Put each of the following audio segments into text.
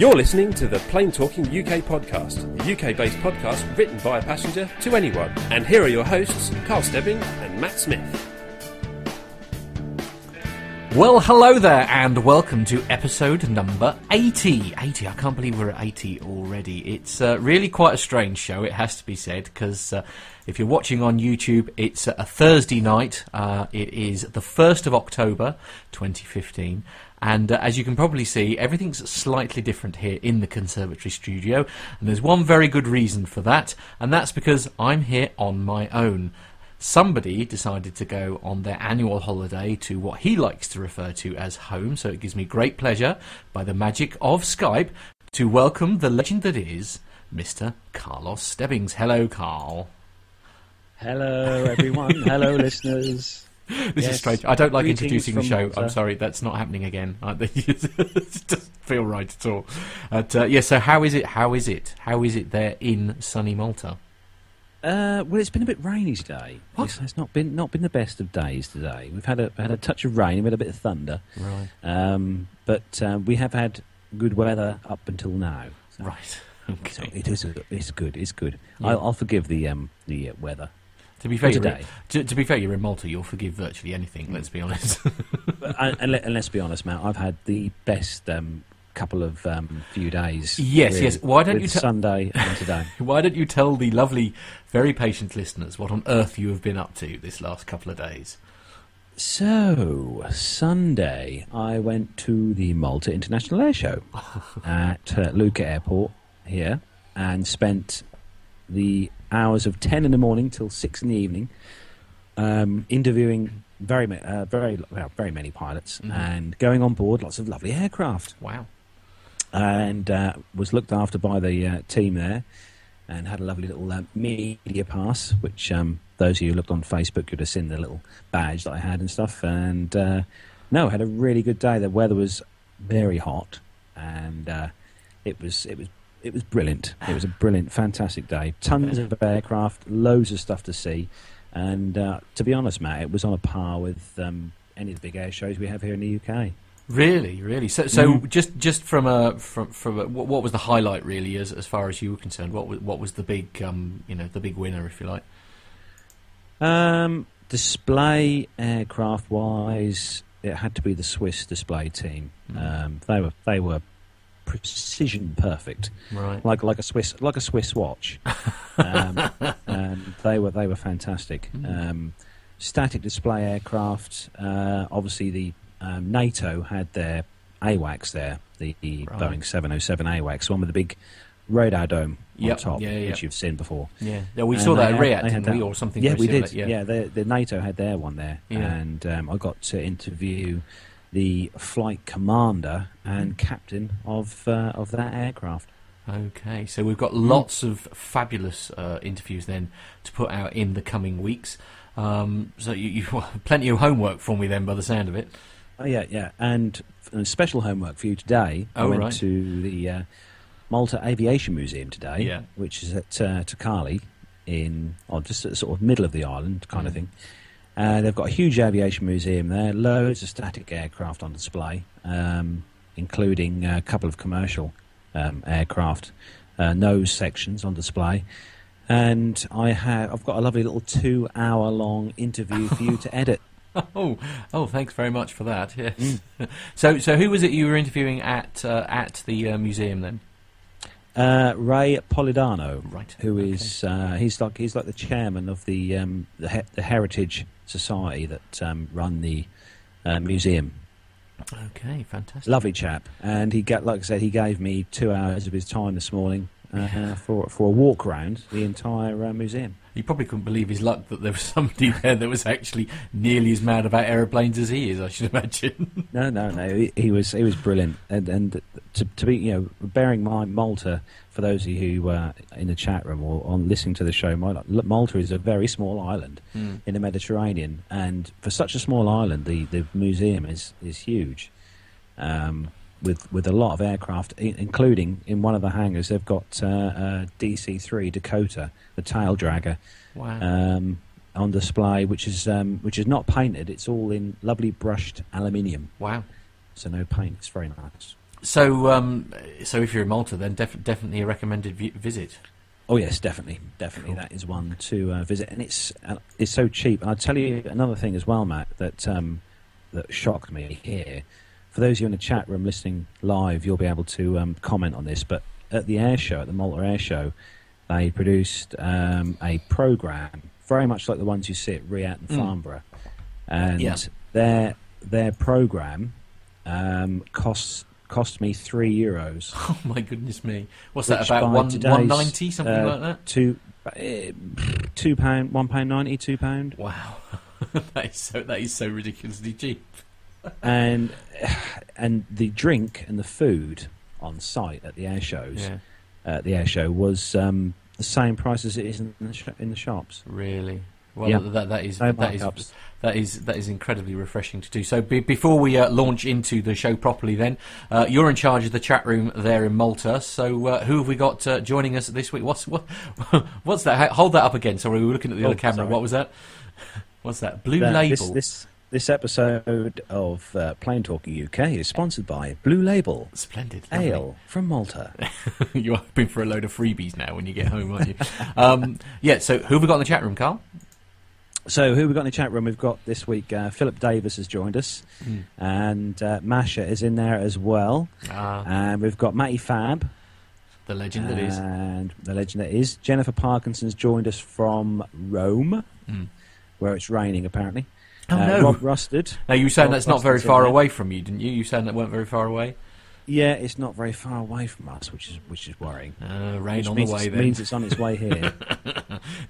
You're listening to the Plain Talking UK podcast, the UK based podcast written by a passenger to anyone. And here are your hosts, Carl Stebbing and Matt Smith. Well, hello there, and welcome to episode number 80. 80, I can't believe we're at 80 already. It's uh, really quite a strange show, it has to be said, because uh, if you're watching on YouTube, it's a Thursday night. Uh, it is the 1st of October 2015. And uh, as you can probably see, everything's slightly different here in the conservatory studio. And there's one very good reason for that, and that's because I'm here on my own somebody decided to go on their annual holiday to what he likes to refer to as home. So it gives me great pleasure, by the magic of Skype, to welcome the legend that is Mr. Carlos Stebbings. Hello, Carl. Hello, everyone. Hello, listeners. This Yes. is strange. I don't like Greetings introducing the show. Malta. I'm sorry, that's not happening again. It doesn't feel right at all. But, uh, yeah, so how is it? How is it? How is it there in sunny Malta? Uh, well, it's been a bit rainy today. What? It's, it's not been not been the best of days today. We've had a had a touch of rain, we've had a bit of thunder, Right. um, but uh, we have had good weather up until now. So, Right. so Okay. it is it's good. It's good. Yeah. I'll, I'll forgive the um, the uh, weather. To be fair, you're in- today. to, to be fair, you're in Malta. You'll forgive virtually anything. Let's be honest. And, and, let, and let's be honest, Matt. I've had the best um, couple of um, few days. Yes, yes. Why don't you tell- Sunday and today? Why don't you tell the lovely, very patient listeners what on earth you have been up to this last couple of days? So, Sunday, I went to the Malta International Air Show at uh, Luqa Airport here and spent the hours of 10 in the morning till 6 in the evening um, interviewing very, ma- uh, very, well, very many pilots Mhm. and going on board lots of lovely aircraft. Wow. And uh, was looked after by the uh, team there and had a lovely little uh, media pass, which um, those of you who looked on Facebook could have seen the little badge that I had and stuff. And uh, no, had a really good day. The weather was very hot, and uh, it was it was it was brilliant. It was a brilliant, fantastic day. Tons of aircraft, loads of stuff to see, and uh, to be honest, Matt, it was on a par with um, any of the big air shows we have here in the UK. Really, really. So, so Mm. just just from a from from a, what, what was the highlight really as as far as you were concerned? What was what was the big um you know the big winner if you like? Um, display aircraft wise, it had to be the Swiss display team. Mm. Um, they were they were precision perfect, Right. like like a Swiss like a Swiss watch. um, and they were they were fantastic. Mm. Um, static display aircraft. Uh, obviously, the um, NATO had their AWACS there, the, the Right. Boeing 707 AWACS, one with the big radar dome on top, yeah, yeah. which you've seen before. Yeah. Yeah. We And saw that at had didn't we, that- or something? Yeah, we did. Yeah. Yeah, the, the NATO had their one there, and um, I got to interview the flight commander and captain of uh, of that aircraft. Okay, so we've got lots of fabulous uh, interviews then to put out in the coming weeks. Um, so you, plenty of homework for me then, by the sound of it. Oh yeah, yeah, and uh, special homework for you today. I Oh, went right. to the uh, Malta Aviation Museum today, Yeah. which is at uh, Ta' Qali in, or just at the sort of middle of the island kind of Mm. thing. Uh, they've got a huge aviation museum there, loads of static aircraft on display, um, including a couple of commercial um, aircraft uh, nose sections on display. And I have, I've got a lovely little two-hour-long interview for you to edit. Oh, oh, thanks very much for that. Yes. Mm. so, so who was it you were interviewing at uh, at the uh, museum then? Uh, Ray Polidano, Right. who is okay. uh, he's like he's like the chairman of the um, the, he- the Heritage Society that um, run the uh, museum. okay? Fantastic. Lovely chap, and he got like I said, he gave me two hours of his time this morning uh, for for a walk around the entire uh, museum. He probably couldn't believe his luck that there was somebody there that was actually nearly as mad about aeroplanes as he is. I should imagine. No, no, no. He, he was he was brilliant, and and to, to be you know bearing in mind Malta for those of you who were in the chat room or on listening to the show, Malta is a very small island Mm. in the Mediterranean, and for such a small island, the, the museum is is huge, um, with with a lot of aircraft, i- including in one of the hangars they've got uh, a DC three Dakota, the tail dragger, Wow. um, on display, which is um, which is not painted. It's all in lovely brushed aluminium, wow. so no paint. It's very nice. So, um, so if you're in Malta, then def- definitely a recommended vi- visit. Oh yes, definitely, definitely. Cool. That is one to uh, visit, and it's uh, it's so cheap. And I'll tell you another thing as well, Matt, that um, that shocked me here. For those of you in the chat room listening live, you'll be able to um, comment on this. But at the air show, at the Malta Air Show, they produced um, a program very much like the ones you see at RIAT and Mm. Farnborough, and Yeah. their their program um, costs cost me three euros. Oh my goodness me! What's that about? One one ninety, something uh, like that. Two uh, two pound, one pound ninety, two pound. Wow, that is so that is so ridiculously cheap. And and the drink and the food on site at the air shows Yeah, uh, at the air show was um, the same price as it is in the, sh- in the shops. really. Well, Yeah. that, that is no that is that is that is incredibly refreshing to do. So be, before we uh, launch into the show properly, then uh, you're in charge of the chat room there in Malta. So uh, who have we got uh, joining us this week? What's what? What's that? Hold that up again. Sorry, we were looking at the Oh, other camera. sorry. What was that? What's that? Blue Label. This, this this episode of uh, Plain Talking UK is sponsored by Blue Label Splendid. lovely. Ale from Malta. You're hoping for a load of freebies now when you get home, aren't you? um, yeah. So who have we got in the chat room, Carl? so who we got in the chat room? We've got this week uh, Philip Davis has joined us, Mm. and uh, Masha is in there as well, Ah, and we've got Matty Fab. the legend that is. And the legend that is. Jennifer Parkinson's joined us from Rome, Mm. where it's raining apparently. Oh Uh, no! Rob Rusted. now you were saying Rob that's not very far away from you, didn't you? You saying that weren't very far away. Yeah, it's not very far away from us, which is which is worrying. Uh, rain Which on the way then. means it's on its way here.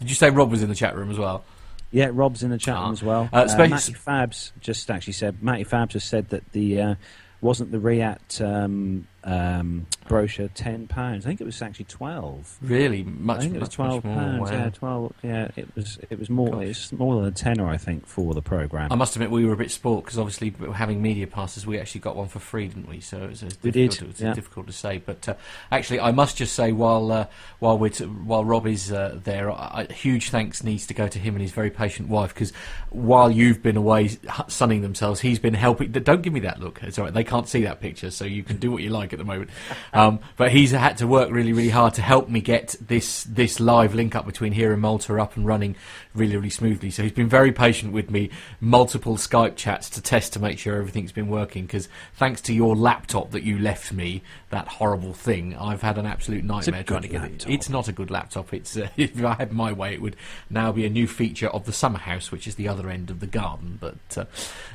Did you say Rob was in the chat room as well? yeah, Rob's in the chat room Ah. as well. Uh, Uh, Matty Fabs just actually said Matty Fabs just said that the uh, wasn't the Riat um, um, brochure ten pounds. I think it was actually twelve. Really, I much, think it was twelve pounds. wow. Yeah, twelve. Yeah, it was. It was more. It's more than a tenner, I think, for the program. I must admit, we were a bit sport because obviously having media passes, we actually got one for free, didn't we? So it's, it's We difficult, did, It's yeah. difficult to say, but uh, actually, I must just say while uh, while we t- while Rob is uh, there, I, I- huge thanks needs to go to him and his very patient wife because while you've been away sunning themselves, he's been helping. Don't give me that look. It's all right. They can't see that picture, so you can do what you like at the moment. Um, but he's had to work really, really hard to help me get this this live link up between here and Malta up and running really, really smoothly. So he's been very patient with me, multiple Skype chats to test to make sure everything's been working. Because thanks to your laptop that you left me, that horrible thing, I've had an absolute nightmare trying to good get laptop. it. It's not a good laptop. It's uh, if I had my way, it would now be a new feature of the summer house, which is the other end of the garden. But uh,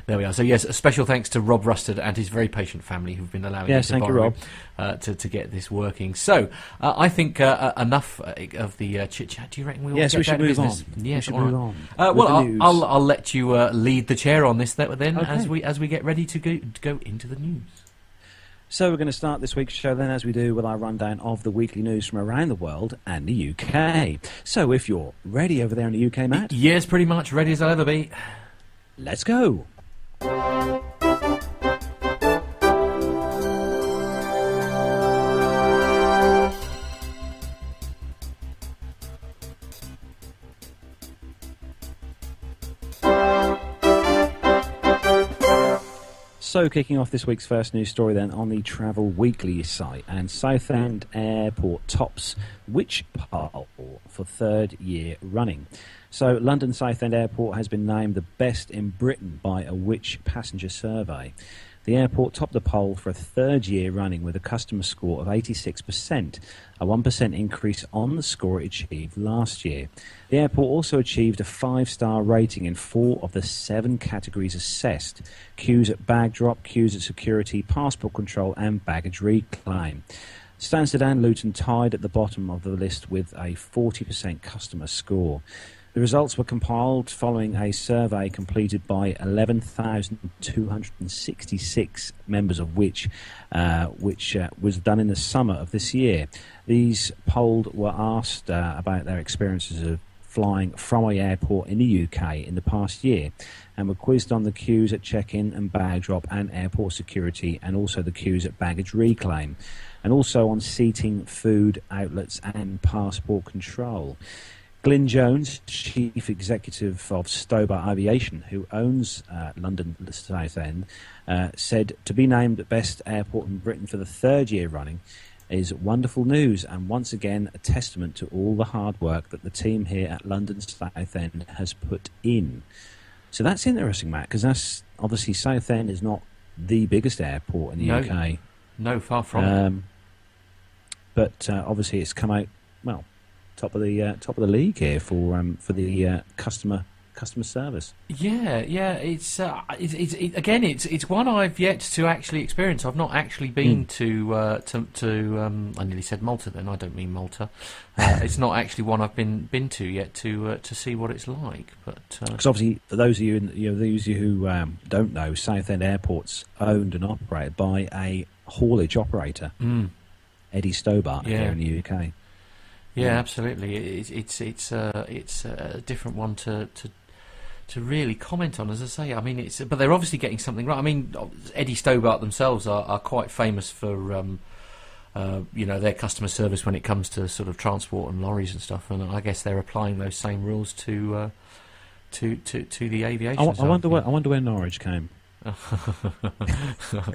there we are. So yes, a special thanks to Rob Rusted and his very patient family who've been allowing Yes, me to thank you, borrow Rob. uh, to to get this working. So uh, I think uh, uh, enough uh, of the uh, chit chat. Do you reckon we? ought yes, to we get should move business? on. Yes, we should all right. move on. Uh, well, I'll. I'll I'll let you uh, lead the chair on this then Okay. as we as we get ready to go to go into the news. So we're going to start this week's show then, as we do with our rundown of the weekly news from around the world and the UK. So if you're ready over there in the UK, Matt, Yes, pretty much ready as I'll ever be. let's go. So, kicking off this week's first news story then on the Travel Weekly site, and Southend Airport tops which for third year running. So, London Southend Airport has been named the best in Britain by a Which passenger survey. The airport topped the poll for a third year running with a customer score of 86%, a 1% increase on the score it achieved last year. The airport also achieved a five star rating in four of the seven categories assessed queues at bag drop, queues at security, passport control, and baggage reclaim. Stansted and Luton tied at the bottom of the list with a 40% customer score. The results were compiled following a survey completed by 11,266 members of which, uh, which uh, was done in the summer of this year. These polled were asked uh, about their experiences of flying from a airport in the UK in the past year and were quizzed on the queues at check-in and bag drop and airport security and also the queues at baggage reclaim and also on seating, food outlets and passport control. Glyn Jones, chief executive of Stobart Aviation, who owns uh, London Southend, uh, said to be named best airport in Britain for the third year running, is wonderful news and once again a testament to all the hard work that the team here at London Southend has put in. So that's interesting, Matt, because that's obviously Southend is not the biggest airport in the No. UK, No, far from. it. um, but uh, obviously it's come out well top of the uh, top of the league here for um, for the uh, customer customer service. Yeah, yeah. It's, uh, it's, it's it, again, it's it's one I've yet to actually experience. I've not actually been Mm. to uh, to to. Um, I nearly said Malta. Then I don't mean Malta. Uh, it's not actually one I've been been to yet to uh, to see what it's like. But uh, Because obviously, for those of you, in, you know, those of you who um, don't know, Southend Airport's owned and operated by a haulage operator, mm, Eddie Stobart, Yeah. here in the UK. Yeah, Yeah. absolutely. It's it's it's uh, it's a different one to. to to really comment on, as I say, I mean, it's but they're obviously getting something right. I mean, Eddie Stobart themselves are, are quite famous for, um, uh, you know, their customer service when it comes to sort of transport and lorries and stuff. And I guess they're applying those same rules to uh, to, to to the aviation. I, w- I side wonder where I wonder where Norwich came.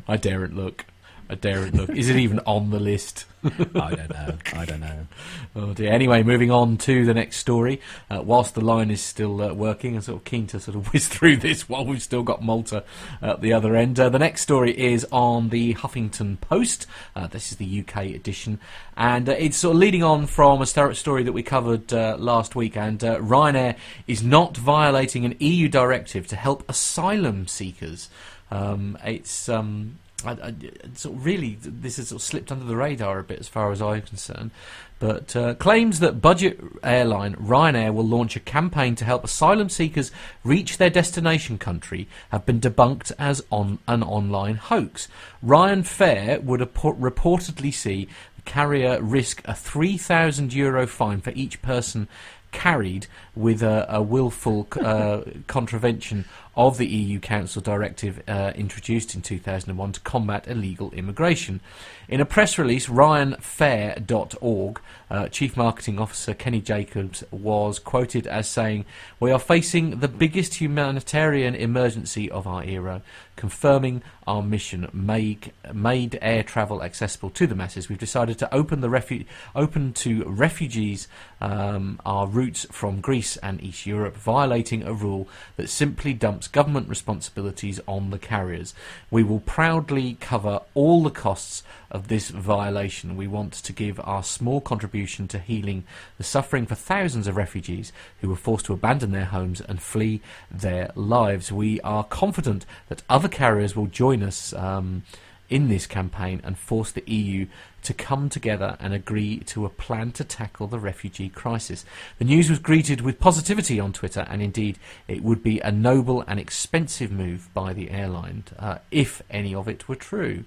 I daren't look. I daren't look. Is it even on the list? I don't know. I don't know. Oh dear. Anyway, moving on to the next story. Uh, whilst the line is still uh, working, I'm sort of keen to sort of whiz through this while we've still got Malta at the other end. Uh, the next story is on the Huffington Post. Uh, this is the UK edition, and uh, it's sort of leading on from a sto- story that we covered uh, last week. And Ryanair is not violating an EU directive to help asylum seekers. Um, it's um, I, I, it's sort of really, this has sort of slipped under the radar a bit as far as I'm concerned. But uh, claims that budget airline Ryanair will launch a campaign to help asylum seekers reach their destination country have been debunked as on an online hoax. RyanFair would reportedly see the carrier risk a 3,000 euro fine for each person carried with a, a willful uh, contravention of the EU Council directive uh, introduced in 2001 to combat illegal immigration. In a press release, RyanFair.org, uh, Chief Marketing Officer Kenny Jacobs was quoted as saying, We are facing the biggest humanitarian emergency of our era, confirming our mission, make, made air travel accessible to the masses. We've decided to open the refu- open to refugees um, our routes from Greece and East Europe, violating a rule that simply dumps government responsibilities on the carriers. We will proudly cover all the costs of this violation. We want to give our small contribution to healing the suffering for thousands of refugees who were forced to abandon their homes and flee their lives. We are confident that other carriers will join us. Um, in this campaign and force the EU to come together and agree to a plan to tackle the refugee crisis. The news was greeted with positivity on Twitter, and indeed, it would be a noble and expensive move by the airline uh, if any of it were true.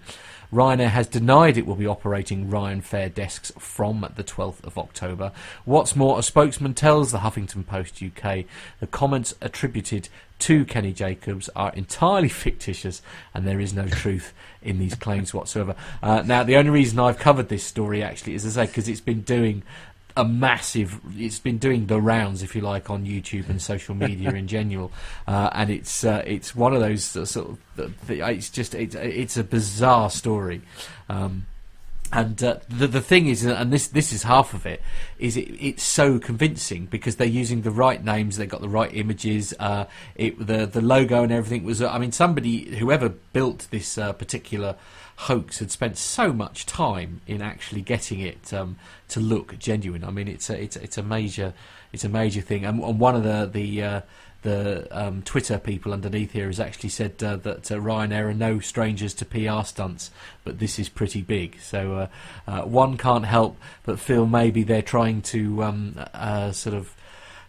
Ryanair has denied it will be operating RyanFair desks from the 12th of October. What's more, a spokesman tells the Huffington Post UK the comments attributed to Kenny Jacobs are entirely fictitious and there is no truth in these claims whatsoever. Uh, now, the only reason I've covered this story actually is, as I say, because it's been doing a massive. It's been doing the rounds, if you like, on YouTube and social media in general, uh, and it's uh, it's one of those uh, sort of. The, the, it's just it's it's a bizarre story. Um, and uh, the the thing is, and this this is half of it, is it it's so convincing because they're using the right names, they've got the right images, uh, it the the logo and everything was. I mean, somebody whoever built this uh, particular hoax had spent so much time in actually getting it um, to look genuine. I mean, it's a it's it's a major it's a major thing, and, and one of the the uh, the um, Twitter people underneath here has actually said uh, that uh, Ryanair are no strangers to PR stunts, but this is pretty big. So uh, uh, one can't help but feel maybe they're trying to um, uh, sort of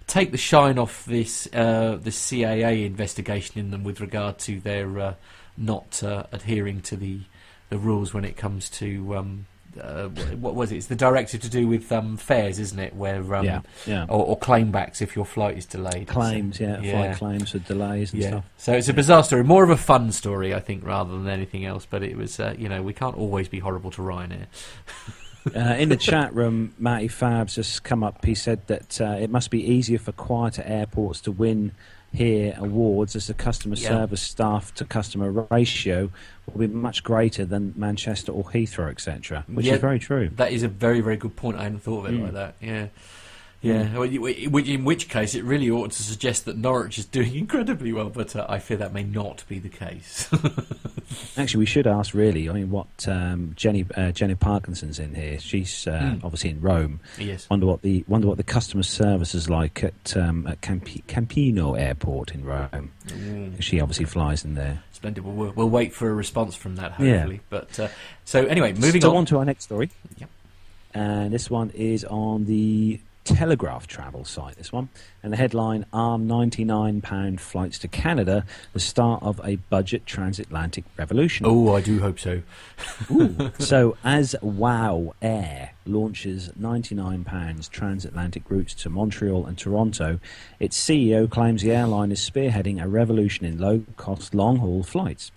take the shine off this uh, the CAA investigation in them with regard to their uh, not adhering to the the rules when it comes to um, uh, what was it? It's the directive to do with um, fares, isn't it? Where um, yeah, yeah. or, or claimbacks if your flight is delayed. claims, yeah, Yeah. flight claims for delays and yeah. stuff. So it's a bizarre story, more of a fun story, I think, rather than anything else. But it was, uh, you know, we can't always be horrible to Ryanair. Uh, in the chat room, Matty Fabs has come up. He said that uh, it must be easier for quieter airports to win here awards as the customer Yeah. service staff to customer ratio will be much greater than Manchester or Heathrow, etc. Which Yeah. is very true. That is a very, very good point. I hadn't thought of it Mm. like that. Yeah. Yeah, in which- in which case it really ought to suggest that Norwich is doing incredibly well, but uh, I fear that may not be the case. Actually, we should ask really. I mean, what um, Jenny uh, Jenny Parkinson's in here? She's uh, Mm. obviously in Rome. yes. Wonder what the wonder what the customer service is like at um, at Campi- Ciampino Airport in Rome. Mm. She obviously flies in there. Splendid. Well, we'll, wait for a response from that, Yeah. hopefully. But uh, so anyway, moving so on. on to our next story. Yep. And this one is on the Telegraph travel site. This one and the headline: "Arm ninety-nine pound flights to Canada, the start of a budget transatlantic revolution." Oh, I do hope so. So, as WOW Air launches £99 transatlantic routes to Montreal and Toronto, its CEO claims the airline is spearheading a revolution in low cost long haul flights.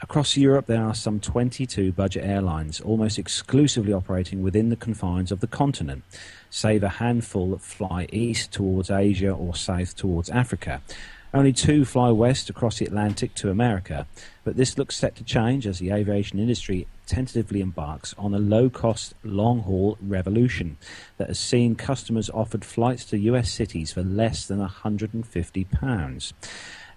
Across Europe, there are some 22 budget airlines, almost exclusively operating within the confines of the continent, save a handful that fly east towards Asia or south towards Africa. Only two fly west across the Atlantic to America, but this looks set to change as the aviation industry tentatively embarks on a low cost, long haul revolution that has seen customers offered flights to US cities for less than £150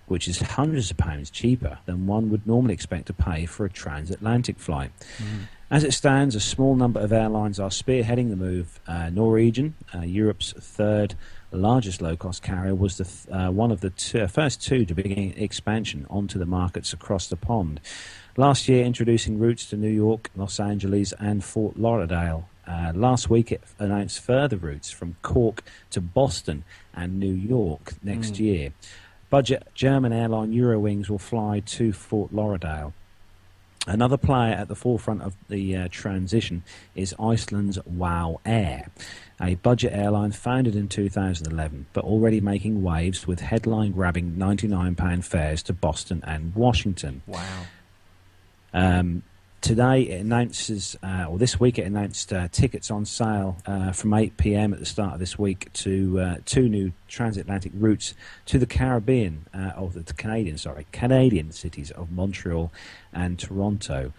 which is hundreds of pounds cheaper than one would normally expect to pay for a transatlantic flight. Mm-hmm. As it stands, a small number of airlines are spearheading the move. Uh, Norwegian, uh, Europe's third largest low-cost carrier, was the th- uh, one of the two, first two to begin expansion onto the markets across the pond. Last year, introducing routes to New York, Los Angeles, and Fort Lauderdale. Uh, last week, it announced further routes from Cork to Boston and New York next Mm. year. Budget German airline Eurowings will fly to Fort Lauderdale. Another player at the forefront of the uh, transition is Iceland's WOW Air, a budget airline founded in 2011 but already making waves with headline grabbing £99 fares to Boston and Washington. Wow. Um, today it announces, uh, or this week it announced uh, tickets on sale uh, from 8 p.m. at the start of this week to uh, two new transatlantic routes to the Caribbean, uh, or the Canadian, sorry, Canadian cities of Montreal and Toronto.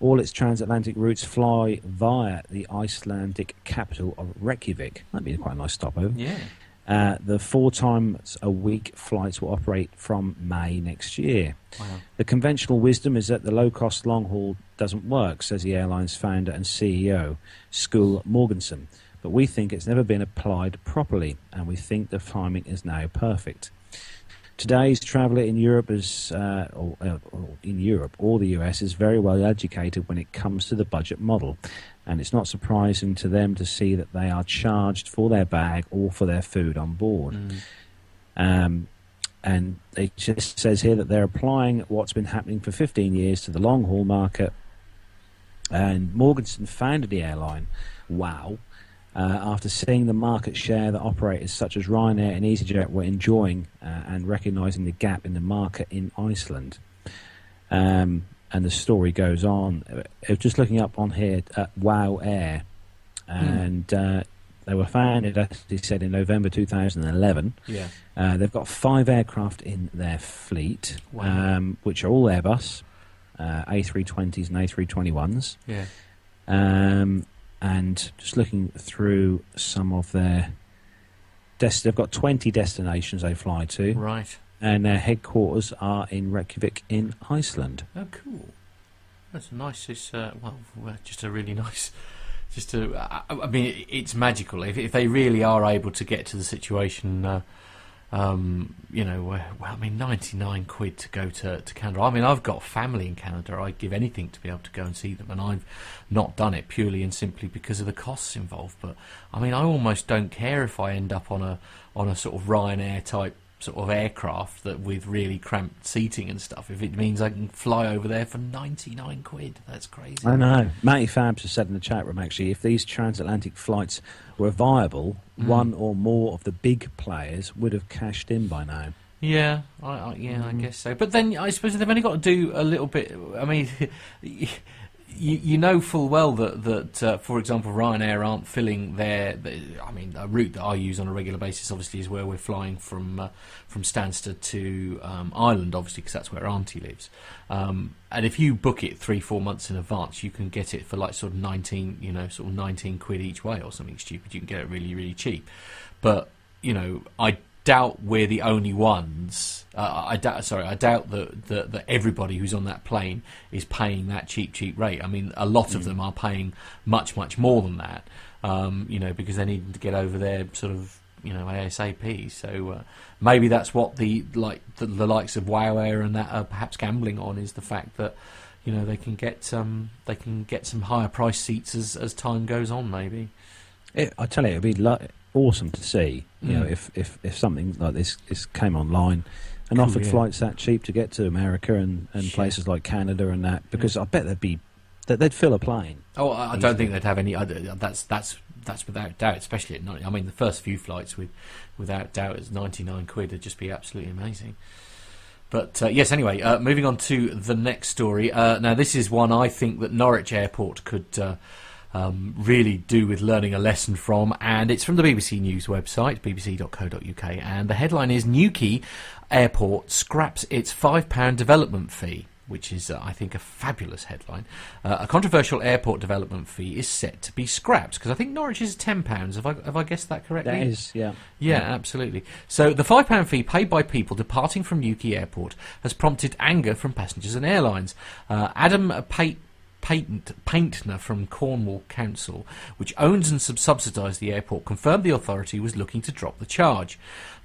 All its transatlantic routes fly via the Icelandic capital of Reykjavik. That'd be quite a nice stopover. Yeah. Uh, the four times a week flights will operate from May next year. Wow. The conventional wisdom is that the low cost long haul doesn't work, says the airline's founder and CEO, Skúli Mogensen. But we think it's never been applied properly, and we think the timing is now perfect. Today's traveller in Europe is, uh, or, uh, or in Europe or the US is very well educated when it comes to the budget model, and it's not surprising to them to see that they are charged for their bag or for their food on board. Mm. Um, and it just says here that they're applying what's been happening for 15 years to the long haul market. And Mogensen founded the airline, WOW, uh, after seeing the market share that operators such as Ryanair and EasyJet were enjoying uh, and recognising the gap in the market in Iceland. Um, and the story goes on. Uh, just looking up on here at WOW Air, and uh, they were founded, as he said, in November 2011. Yeah. Uh, they've got five aircraft in their fleet, Wow. um, which are all Airbus, uh, A320s and A321s. Yeah. Um, and just looking through some of their. Des- they've got 20 destinations they fly to, Right. and their headquarters are in Reykjavik in Iceland. Oh, cool. That's nice. It's uh, well, just a really nice. Just I, I mean, it's magical if, if they really are able to get to the situation. Uh, um, you know, well, I mean, ninety nine quid to go to, to Canada. I mean, I've got family in Canada. I'd give anything to be able to go and see them, and I've not done it purely and simply because of the costs involved. But I mean, I almost don't care if I end up on a on a sort of Ryanair type sort of aircraft that with really cramped seating and stuff. If it means I can fly over there for ninety nine quid, that's crazy. I know. Matty Fabs has said in the chat room actually, if these transatlantic flights were viable, Mm. one or more of the big players would have cashed in by now. Yeah, I, I, yeah, I Mhm. guess so. But then I suppose they've only got to do a little bit. I mean, you, you know full well that that uh, for example Ryanair aren't filling their, I mean a route that I use on a regular basis obviously is where we're flying from uh, from Stansted to um, Ireland obviously because that's where Auntie lives. Um, and if you book it three four months in advance you can get it for like sort of 19 you know sort of 19 quid each way or something stupid. You can get it really really cheap. But you know I doubt we're the only ones. Uh, I doubt. Sorry, I doubt that, that that everybody who's on that plane is paying that cheap, cheap rate. I mean, a lot of them are paying much, much more than that. Um, you know, because they need to get over there, sort of, you know, ASAP. So uh, maybe that's what the like the, the likes of WoW Air and that are perhaps gambling on is the fact that you know they can get um, they can get some higher price seats as as time goes on. Maybe. It, I tell you, it'd be lo- awesome to see. You Mm. know, if, if, if something like this, this came online and Cool, offered yeah. flights that cheap to get to America and, and places like Canada and that, because I bet they'd be that they'd fill a plane. Oh, I I don't think they'd have any. other That's that's that's without doubt, especially at night. I mean, the first few flights with, without doubt, is ninety nine quid. Would just be absolutely amazing. But uh, yes, anyway, uh, moving on to the next story. Uh, now, this is one I think that Norwich Airport could uh, um, really do with learning a lesson from, and it's from the BBC News website, bbc.co.uk, and the headline is Newquay Airport scraps its £5 development fee. Which is, uh, I think, a fabulous headline. Uh, a controversial airport development fee is set to be scrapped because I think Norwich is ten pounds. Have I have I guessed that correctly? That is, yeah. Yeah, absolutely. So the £5 fee paid by people departing from Newquay Airport has prompted anger from passengers and airlines. Uh, Adam Pate. Patent, Paynter from Cornwall Council, which owns and sub- subsidised the airport, confirmed the authority was looking to drop the charge.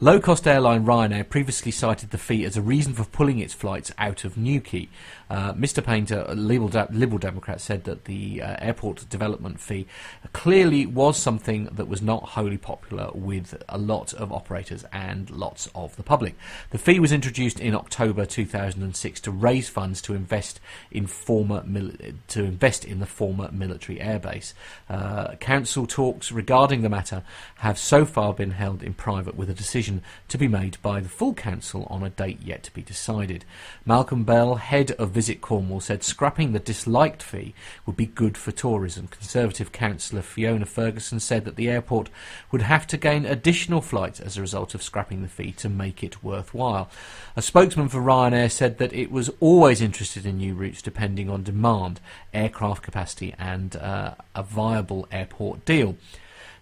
Low cost airline Ryanair previously cited the fee as a reason for pulling its flights out of Newquay. Uh, Mr. Paynter, a Liberal, De- Liberal Democrat, said that the uh, airport development fee clearly was something that was not wholly popular with a lot of operators and lots of the public. The fee was introduced in October 2006 to raise funds to invest in former mil- to invest in the former military airbase. Uh, council talks regarding the matter have so far been held in private, with a decision to be made by the full council on a date yet to be decided. Malcolm Bell, head of Visit Cornwall, said scrapping the disliked fee would be good for tourism. Conservative councillor Fiona Ferguson said that the airport would have to gain additional flights as a result of scrapping the fee to make it worthwhile. A spokesman for Ryanair said that it was always interested in new routes depending on demand, aircraft capacity, and uh, a viable airport deal.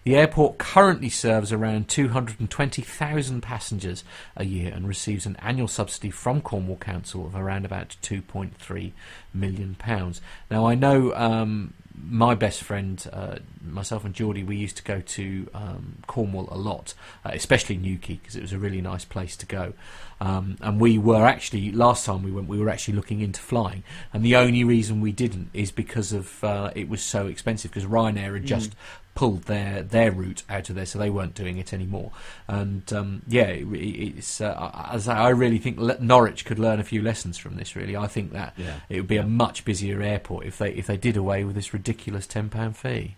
The airport currently serves around 220,000 passengers a year and receives an annual subsidy from Cornwall Council of around about 2.3 million pounds. Now I know um, my best friend, uh, myself and Geordie, we used to go to um, Cornwall a lot, uh, especially Newquay because it was a really nice place to go. Um, and we were actually last time we went, we were actually looking into flying, and the only reason we didn't is because of uh, it was so expensive because Ryanair had just pulled their their route out of there, so they weren't doing it anymore. And um, yeah, it, it- it's uh, as I I really think Norwich could learn a few lessons from this. Really, I think that Yeah. it would be a much busier airport if they if they did away with this ridiculous ten pound fee.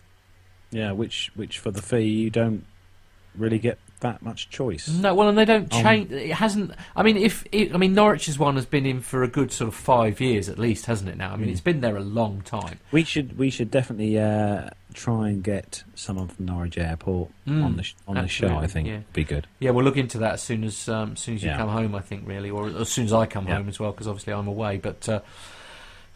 Yeah, which which for the fee you don't really get that much choice. No, well, and they don't Um, change. it hasn't. I mean, if it, I mean Norwich's one has been in for a good sort of five years at least, hasn't it? Now, I mean, Mm. it's been there a long time. We should we should definitely uh, try and get someone from Norwich Airport Mm, on the sh- on the show. I think yeah. be good. Yeah, we'll look into that as soon as um, as soon as you Yeah. come home. I think really, or as soon as I come Yeah. home as well, because obviously I'm away. But uh,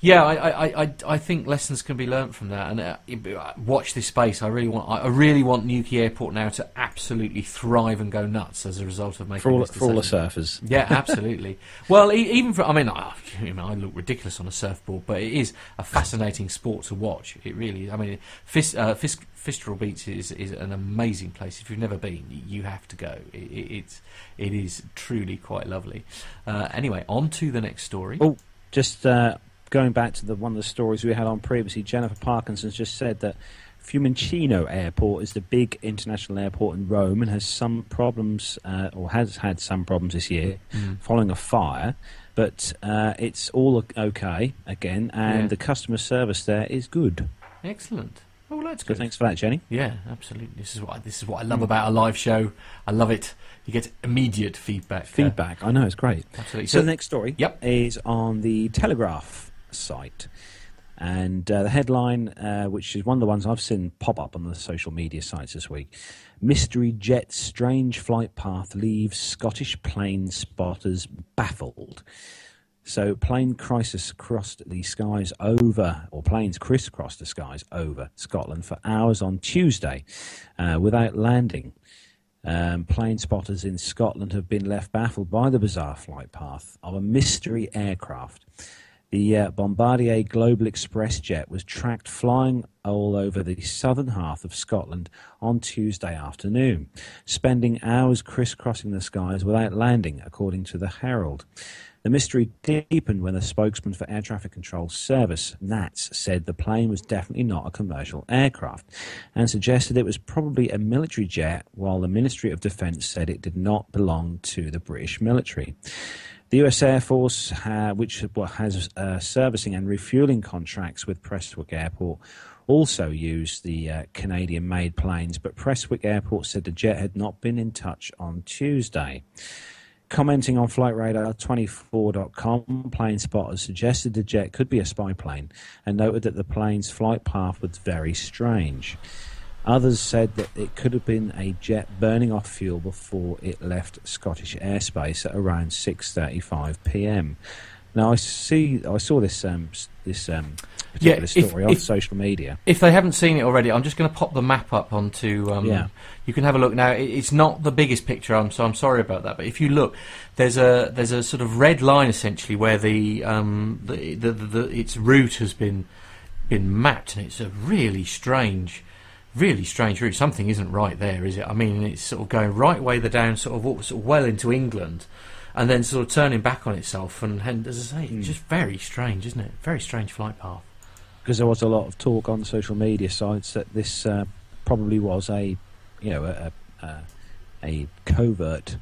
yeah, I, I, I- I, think lessons can be learnt from that. And uh, uh, watch this space. I really want I really want Newquay Airport now to absolutely thrive and go nuts as a result of making For all this for all the surfers. Yeah, absolutely. well, e- even for I mean, I, you know, I look ridiculous on a surfboard, but it is a fascinating sport to watch. It really. I mean, Fis, uh, Fis, Fistral Beach is is an amazing place. If you've never been, you have to go. It, it, it's it is truly quite lovely. Uh, anyway, on to the next story. Oh, Just uh, going back to the one of the stories we had on previously, Jennifer Parkinson's just said that Fiumicino Airport is the big international airport in Rome and has some problems, uh, or has had some problems this year Mm. following a fire. But uh, it's all okay again, and Yeah. the customer service there is good. Excellent. Oh, that's So good. thanks for that, Jenny. Yeah, absolutely. This is what I, this is what I love Mm. about a live show. I love it. You get immediate feedback. uh, Feedback, I know it's great. absolutely. So the next story Yep. is on the Telegraph site. And uh, the headline, uh, which is one of the ones I've seen pop up on the social media sites this week Mystery jet strange flight path leaves Scottish plane spotters baffled. So, plane crisis crossed the skies over, or planes crisscrossed the skies over Scotland for hours on Tuesday uh, without landing. Um, plane spotters in Scotland have been left baffled by the bizarre flight path of a mystery aircraft. The uh, Bombardier Global Express jet was tracked flying all over the southern half of Scotland on Tuesday afternoon, spending hours crisscrossing the skies without landing, according to the Herald. The mystery deepened when the spokesman for Air Traffic Control Service, NATS, said the plane was definitely not a commercial aircraft and suggested it was probably a military jet, while the Ministry of Defence said it did not belong to the British military. The US Air Force, uh, which has uh, servicing and refueling contracts with Prestwick Airport, also used the uh, Canadian made planes, but Prestwick Airport said the jet had not been in touch on Tuesday. Commenting on FlightRadar24.com, plane spotters suggested the jet could be a spy plane and noted that the plane's flight path was very strange. Others said that it could have been a jet burning off fuel before it left Scottish airspace at around 6:35 p.m. Now I see, I saw this um, this um, particular Yeah, story on if- social media. If they haven't seen it already, I'm just going to pop the map up onto. Um, Yeah. You can have a look now. it- It's not the biggest picture, I'm, so I'm sorry about that. But if you look, there's a there's a sort of red line essentially where the um, the, the, the, the its route has been been mapped, and it's a really strange, really strange route. Something isn't right there, is it? I mean, it's sort of going right way the down, sort of, sort of well into England. And then sort of turning back on itself, and, and as I say, it's just very strange, isn't it? Very strange flight path. because there was a lot of talk on social media sites that this uh, probably was a, you know, a, a, a covert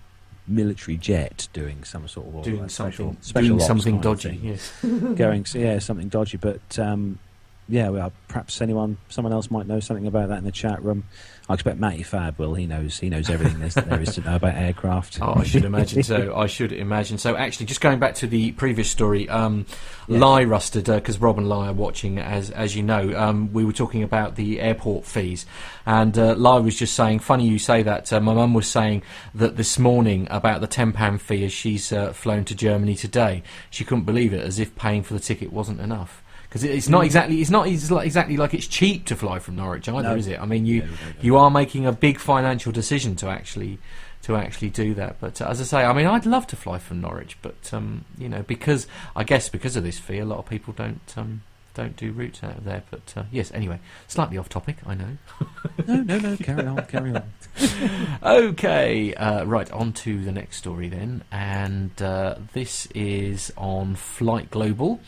military jet doing some sort of doing special, something, special doing something dodgy. Yes. going, yeah, something dodgy. But um, yeah, well, perhaps anyone, someone else might know something about that in the chat room. I expect Matty Fab will. He knows. He knows everything there's, there is to know about aircraft. Oh, I should imagine so. I should imagine so. Actually, just going back to the previous story, um, Yeah. Lie rusted because Rob and Lie are watching, as as you know. Um, we were talking about the airport fees, and uh, Lie was just saying, "Funny you say that." Uh, my mum was saying that this morning about the ten pound fee as she's uh, flown to Germany today. She couldn't believe it, as if paying for the ticket wasn't enough. Because it's not exactly it's not exactly like it's cheap to fly from Norwich either, No. is it? I mean, you no. you are making a big financial decision to actually to actually do that. But uh, as I say, I mean, I'd love to fly from Norwich, but um, you know, because I guess because of this fee, a lot of people don't um, don't do routes out of there. But uh, yes, anyway, slightly off topic, I know. no, no, no. Carry on, carry on. Okay, uh, right, on to the next story then. And uh, this is on Flight Global.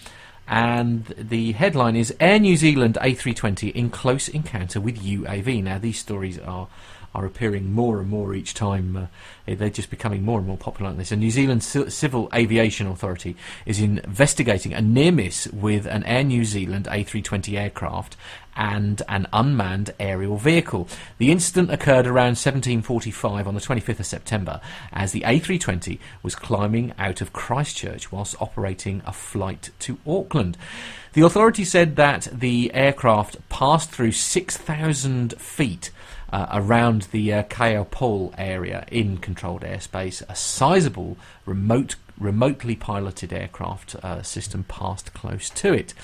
And the headline is Air New Zealand A320 in close encounter with UAV. Now, these stories are. Are appearing more and more each time. Uh, they're just becoming more and more popular on this. And New Zealand Ci- Civil Aviation Authority is investigating a near miss with an Air New Zealand A320 aircraft and an unmanned aerial vehicle. The incident occurred around 1745 on the 25th of September as the A320 was climbing out of Christchurch whilst operating a flight to Auckland. The authority said that the aircraft passed through 6,000 feet uh, around the uh, Kaiapoi area in controlled airspace. A sizable remote, remotely piloted aircraft uh, system passed close to it.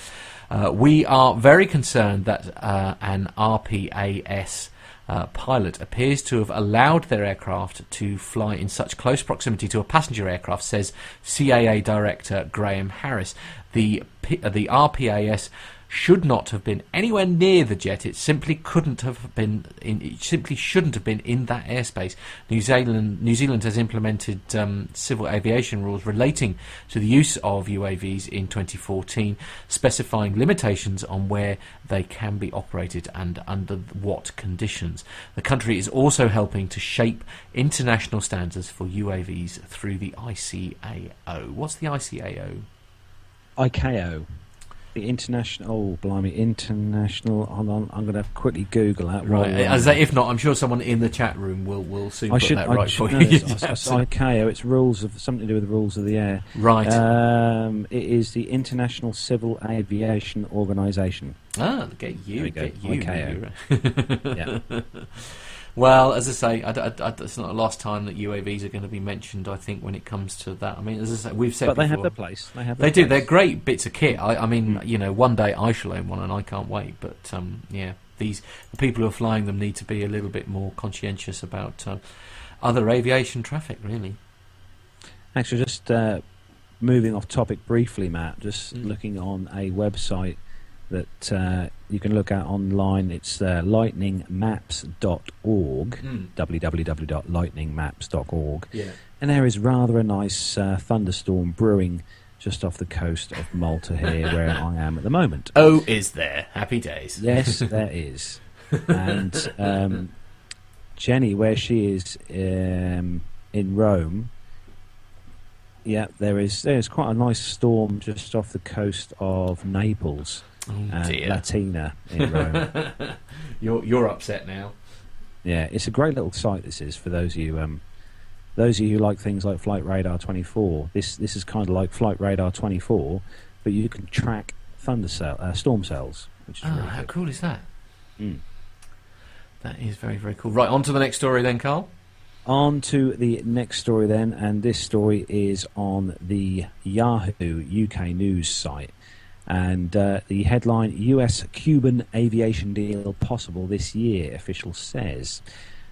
Uh, we are very concerned that uh, an RPAS uh, pilot appears to have allowed their aircraft to fly in such close proximity to a passenger aircraft, says CAA Director Graham Harris. The, P- uh, the RPAS should not have been anywhere near the jet. It simply couldn't have been. In, it simply shouldn't have been in that airspace. New Zealand, New Zealand has implemented um, civil aviation rules relating to the use of UAVs in 2014, specifying limitations on where they can be operated and under what conditions. The country is also helping to shape international standards for UAVs through the ICAO. What's the ICAO? ICAO. The international, oh blimey, international. Hold on, I'm going to quickly Google that. Right. As they, if not, I'm sure someone in the chat room will will soon I put should, that I right should for you. It's, it's ICAO. It's rules of something to do with the rules of the air. right. Um, it is the International Civil Aviation Organisation. ah, get you. There we go. Get you. ICAO. Yeah. Well, as I say, I, I, I, it's not the last time that UAVs are going to be mentioned. I think when it comes to that, I mean, as I say, we've said but they have their place. They have. They do. They're great bits of kit. I, I mean, Mm. you know, one day I shall own one, and I can't wait. But um, yeah, these the people who are flying them need to be a little bit more conscientious about uh, other aviation traffic. Really. Actually, just uh, moving off topic briefly, Matt. Just Mm. looking on a website that uh, you can look at online. It's uh, lightningmaps.org. www.lightningmaps.org. Yeah. And there is rather a nice uh, thunderstorm brewing just off the coast of Malta here, where I am at the moment. Oh, is there? Happy days. Yes, there is. And um, Jenny, where she is um, in Rome, yeah, there is there's quite a nice storm just off the coast of Naples Oh dear. Latina in Rome. you're you're upset now. yeah, it's a great little site. This is for those of you um, those of you who like things like Flight Radar 24. This this is kind of like Flight Radar 24, but you can track thunder cell, uh, storm cells, which is Oh, really how good. cool is that? Mm. That is very very cool. Right, on to the next story then, Carl. On to the next story then, and this story is on the Yahoo UK news site. And uh, the headline US Cuban aviation deal possible this year, official says.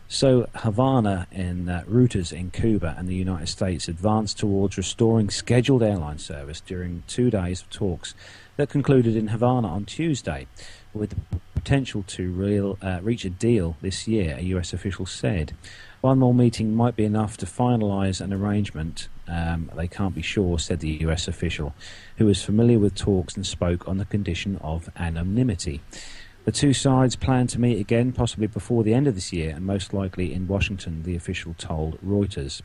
So, Havana and uh, Reuters in Cuba and the United States advanced towards restoring scheduled airline service during two days of talks that concluded in Havana on Tuesday, with the potential to real, uh, reach a deal this year, a US official said. One more meeting might be enough to finalise an arrangement. Um, they can't be sure, said the US official, who was familiar with talks and spoke on the condition of anonymity. The two sides plan to meet again, possibly before the end of this year, and most likely in Washington, the official told Reuters.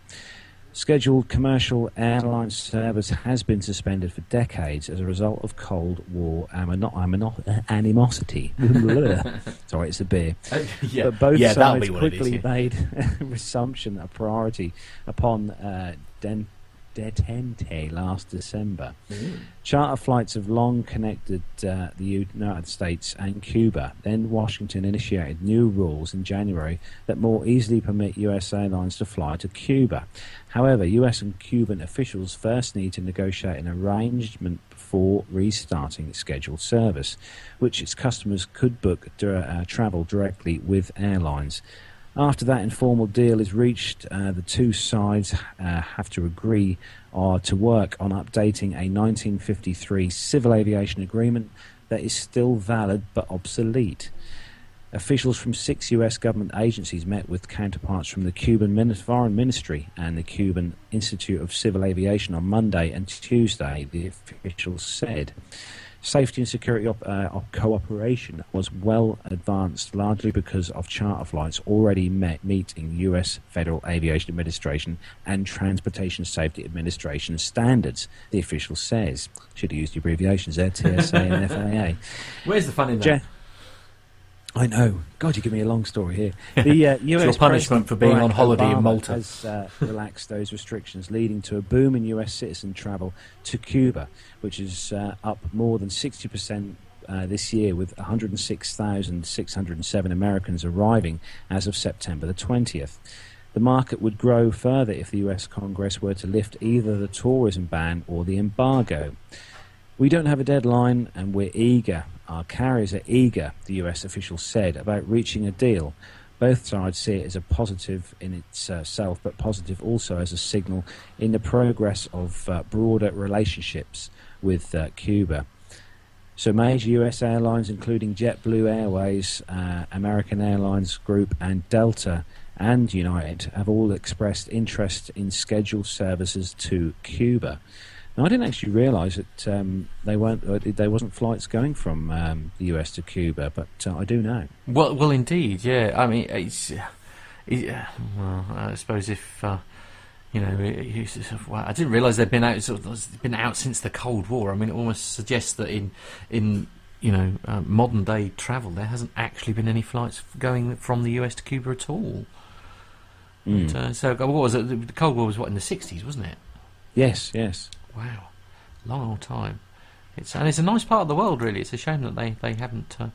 Scheduled commercial airline service has been suspended for decades as a result of Cold War amino- amino- animosity. Sorry, it's a beer. yeah, But both yeah, sides it is. quickly yeah. made resumption a priority upon uh, Den- detente last December. Mm. Charter flights have long connected uh, the United States and Cuba. Then Washington initiated new rules in January that more easily permit U.S. airlines to fly to Cuba. However, U.S. and Cuban officials first need to negotiate an arrangement before restarting scheduled service, which its customers could book uh, travel directly with airlines. After that informal deal is reached, uh, the two sides uh, have to agree uh, to work on updating a 1953 civil aviation agreement that is still valid but obsolete. Officials from six US government agencies met with counterparts from the Cuban Min- Foreign Ministry and the Cuban Institute of Civil Aviation on Monday and Tuesday, the officials said. Safety and security op- uh, op- cooperation was well advanced, largely because of charter flights already met meeting U.S. Federal Aviation Administration and Transportation Safety Administration standards. The official says. Should have used the abbreviations there, TSA and FAA. Where's the fun in that? Je- I know. God, you give me a long story here. The uh, US your punishment President for being Barack on holiday in Malta. has uh, relaxed those restrictions, leading to a boom in US citizen travel to Cuba, which is uh, up more than 60% uh, this year, with 106,607 Americans arriving as of September the 20th. The market would grow further if the US Congress were to lift either the tourism ban or the embargo. We don't have a deadline and we're eager. Our carriers are eager, the US official said, about reaching a deal. Both sides see it as a positive in itself, but positive also as a signal in the progress of uh, broader relationships with uh, Cuba. So, major US airlines, including JetBlue Airways, uh, American Airlines Group, and Delta and United, have all expressed interest in scheduled services to Cuba. Now, I didn't actually realise that um, they weren't uh, there wasn't flights going from um, the US to Cuba, but uh, I do know. Well, well, indeed, yeah. I mean, it's, it, well, I suppose if uh, you know, it- sort of- I didn't realise they'd been out. Sort of, been out since the Cold War. I mean, it almost suggests that in in you know uh, modern day travel, there hasn't actually been any flights going from the US to Cuba at all. Mm. But, uh, so what was it? The Cold War was what in the sixties, wasn't it? Yes, yes. Wow, long old time. It's and it's a nice part of the world, really. It's a shame that they they haven't uh,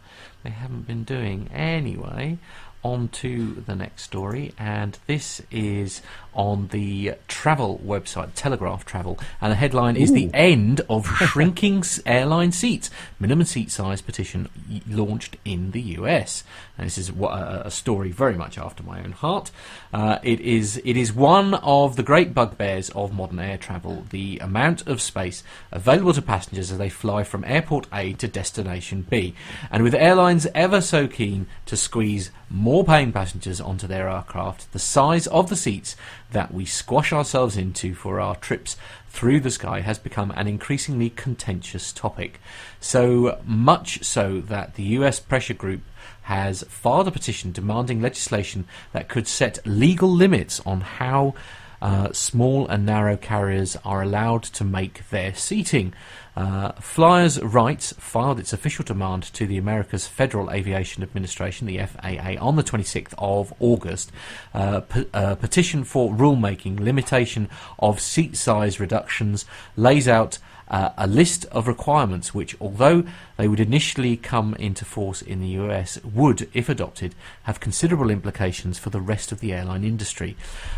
they haven't been doing anyway. On to the next story, and this is on the travel website, Telegraph Travel, and the headline is the end of shrinking airline seats. Minimum seat size petition launched in the US, and this is a, a story very much after my own heart. Uh, it is it is one of the great bugbears of modern air travel: the amount of space available to passengers as they fly from airport A to destination B, and with airlines ever so keen to squeeze more paying passengers onto their aircraft, the size of the seats that we squash ourselves into for our trips through the sky has become an increasingly contentious topic. So much so that the US pressure group has filed a petition demanding legislation that could set legal limits on how uh, small and narrow carriers are allowed to make their seating. Uh, Flyers Rights filed its official demand to the America's Federal Aviation Administration, the FAA, on the 26th of August. Uh, pe- a petition for rulemaking, limitation of seat size reductions, lays out uh, a list of requirements which, although they would initially come into force in the US, would, if adopted, have considerable implications for the rest of the airline industry.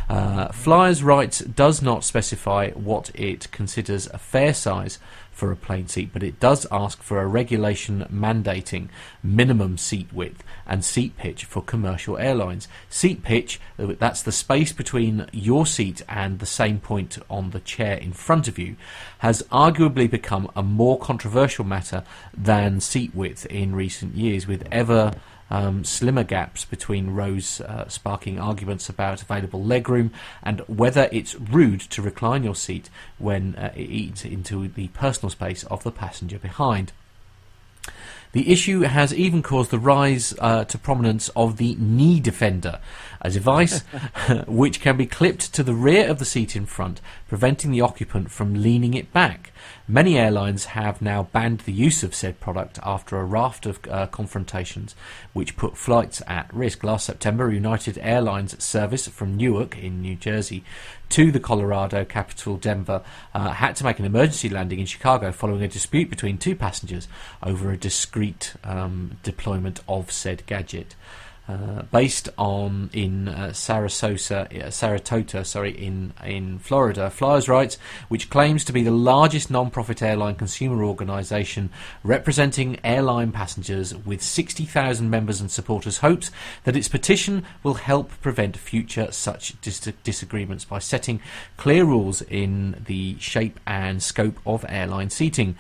Uh, Flyers Rights does not specify what it considers a fair size for a plane seat, but it does ask for a regulation mandating minimum seat width and seat pitch for commercial airlines. Seat pitch, uh, that's the space between your seat and the same point on the chair in front of you, has arguably become a more controversial matter than seat width in recent years, with ever um, slimmer gaps between rows, uh, sparking arguments about available legroom and whether it's rude to recline your seat when uh, it eats into the personal space of the passenger behind. The issue has even caused the rise uh, to prominence of the knee defender, a device which can be clipped to the rear of the seat in front, preventing the occupant from leaning it back. Many airlines have now banned the use of said product after a raft of uh, confrontations which put flights at risk. Last September, United Airlines service from Newark in New Jersey to the Colorado capital, Denver, uh, had to make an emergency landing in Chicago following a dispute between two passengers over a discreet um, deployment of said gadget. Uh, based on in uh, Sarasota, uh, Saratoga, sorry, in in Florida, Flyers Rights, which claims to be the largest non-profit airline consumer organisation representing airline passengers with 60,000 members and supporters, hopes that its petition will help prevent future such dis- disagreements by setting clear rules in the shape and scope of airline seating.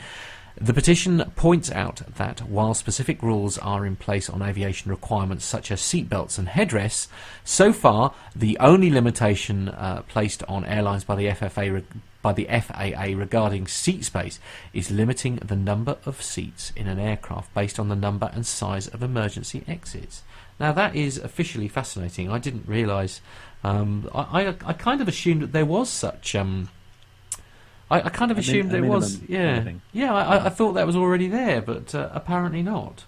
The petition points out that while specific rules are in place on aviation requirements such as seatbelts and headrests, so far the only limitation uh, placed on airlines by the FFA re- by the FAA regarding seat space is limiting the number of seats in an aircraft based on the number and size of emergency exits. Now that is officially fascinating. I didn't realise. Um, I, I I kind of assumed that there was such. Um, I, I kind of min- assumed a there was, yeah, kind of thing. yeah. I, I- thought that was already there, but uh, apparently not.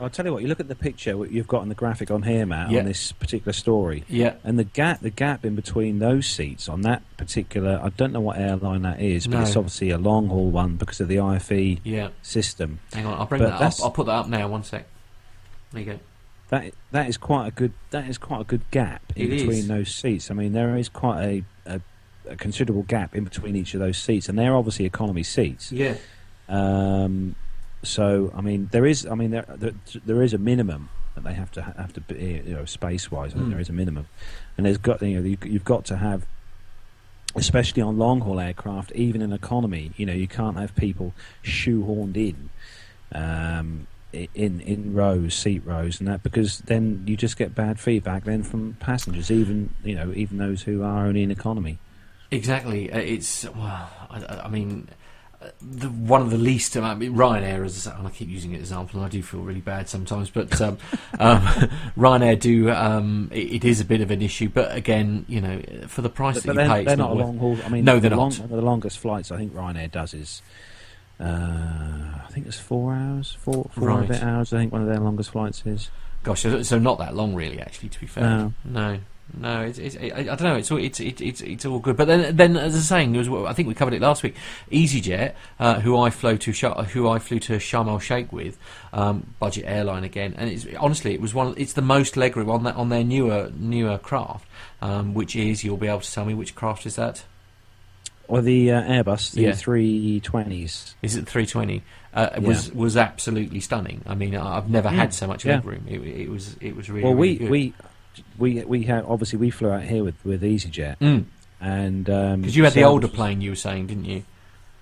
I'll tell you what. You look at the picture what you've got on the graphic on here, Matt, Yeah. on this particular story, Yeah, and the gap, the gap in between those seats on that particular. I don't know what airline that is, but No. it's obviously a long haul one because of the IFE yeah. system. Hang on, I'll bring But that up. I'll put that up now. One sec. There you go. That that is quite a good. That is quite a good gap in It between is. those seats. I mean, there is quite a, a, a considerable gap in between each of those seats, and they're obviously economy seats. Yeah, Um, so I mean, there is. I mean, there there, there is a minimum that they have to have to be, you know, space wise. I think Mm. there is a minimum, and there's got you know you, you've got to have. Especially on long haul aircraft, even in economy, you know you can't have people shoehorned in, um, in in rows, seat rows, and that because then you just get bad feedback then from passengers, even you know even those who are only in economy. Exactly. Uh, It's well, I, I- mean, the, one of the least. I mean, Ryanair is, and I keep using it as an example, and I do feel really bad sometimes. But um, um, Ryanair do. Um, it, it is a bit of an issue, but again, you know, for the price But, that but you they're, pay, they're it's not a worth- long haul. I mean, No, they're the not. Long, the longest flights I think Ryanair does is, uh, I think it's four hours, four four and a Right. bit hours. I think one of their longest flights is. Gosh, so, so not that long, really. Actually, to be fair, No. no, no. It's, it's, I, I don't know. It's all it's it, it's it's all good. But then, then as I was saying, there was I think we covered it last week. EasyJet, uh, who I flew to who I flew to Sharm el Sheikh with, um, budget airline again, and it's honestly it was one. It's the most legroom on that on their newer newer craft, um, which is you'll be able to tell me which craft is that. Or the uh, Airbus, the Yeah. 320s. Is it 320? Uh, it was was absolutely stunning. I mean, I've never had so much Mm. Yeah. legroom. It, it was it was really Well, really we, good. we we we had obviously we flew out here with with EasyJet, Mm. and um, Because you had the so- older plane, you were saying, didn't you?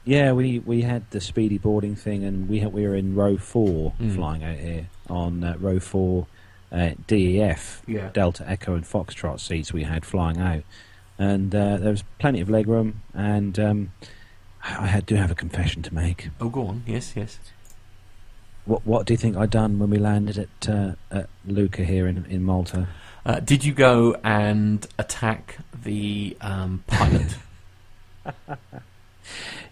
Yeah, we, we had the speedy boarding thing, and we had, we were in row four Mm. flying out here on uh, row four uh, DEF Yeah. Delta Echo and Foxtrot seats we had flying out, and uh, there was plenty of legroom. And um, I had, do have a confession to make. Oh, go on. Yes, yes. What what do you think I done when we landed at uh, at Luqa here in in Malta? Uh, did you go and attack the um, pilot?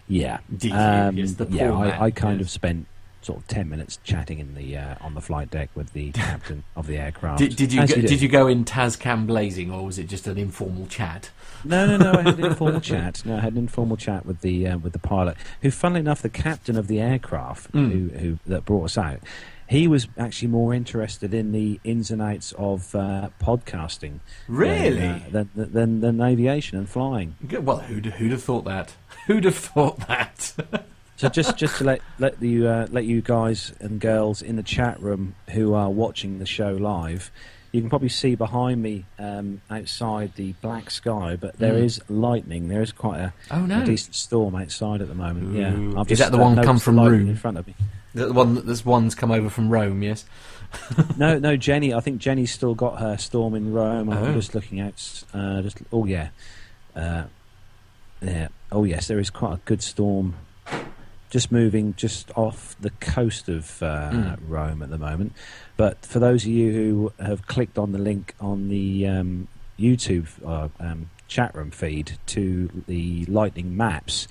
Yeah, Did? Um, Yes, the yeah. I, I kind yes. of spent sort of ten minutes chatting in the uh, on the flight deck with the captain of the aircraft. Did, did you go, do. did you go in Tazcam blazing, or was it just an informal chat? No, no, no. I had an informal chat. No, I had an informal chat with the uh, with the pilot, who, funnily enough, the captain of the aircraft Mm. who, who that brought us out. He was actually more interested in the ins and outs of uh, podcasting, Really? than, uh, than, than, than, aviation and flying. Good. Well, who'd who'd have thought that? Who'd have thought that? So just just to let let you uh, let you guys and girls in the chat room who are watching the show live, you can probably see behind me um, outside the black sky, but there Mm. is lightning. There is quite a oh no! a decent storm outside at the moment. Ooh. Yeah, I've Is just, that the uh, one come from the lightning Rome? in front of me? The one that there's one's come over from Rome. Yes. No, no, Jenny. I think Jenny's still got her storm in Rome. I'm Oh. just looking at. Uh, just oh yeah, uh, yeah. Oh yes, there is quite a good storm. Just moving just off the coast of uh, Mm. Rome at the moment. But for those of you who have clicked on the link on the um, YouTube uh, um, chat room feed to the lightning maps,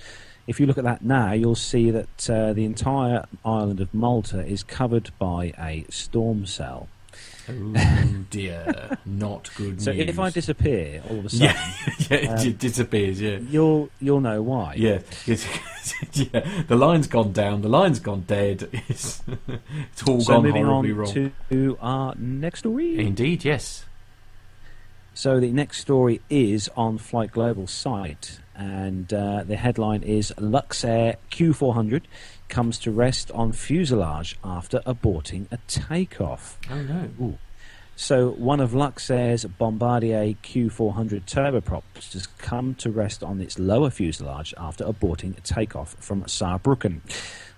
if you look at that now, you'll see that uh, the entire island of Malta is covered by a storm cell. Oh dear, not good So news. if I disappear all of a sudden, yeah, yeah, it um, di- disappears. Yeah. you'll you'll know why. Yeah, yeah. The line's gone down. The line's gone dead. It's, it's all So gone moving horribly on wrong. to our next story. Indeed, yes. So the next story is on Flight Global site, and uh, the headline is Luxair Q400 comes to rest on fuselage after aborting a takeoff. Oh no. So one of Luxair's Bombardier Q400 turboprops has come to rest on its lower fuselage after aborting a takeoff from Saarbrücken.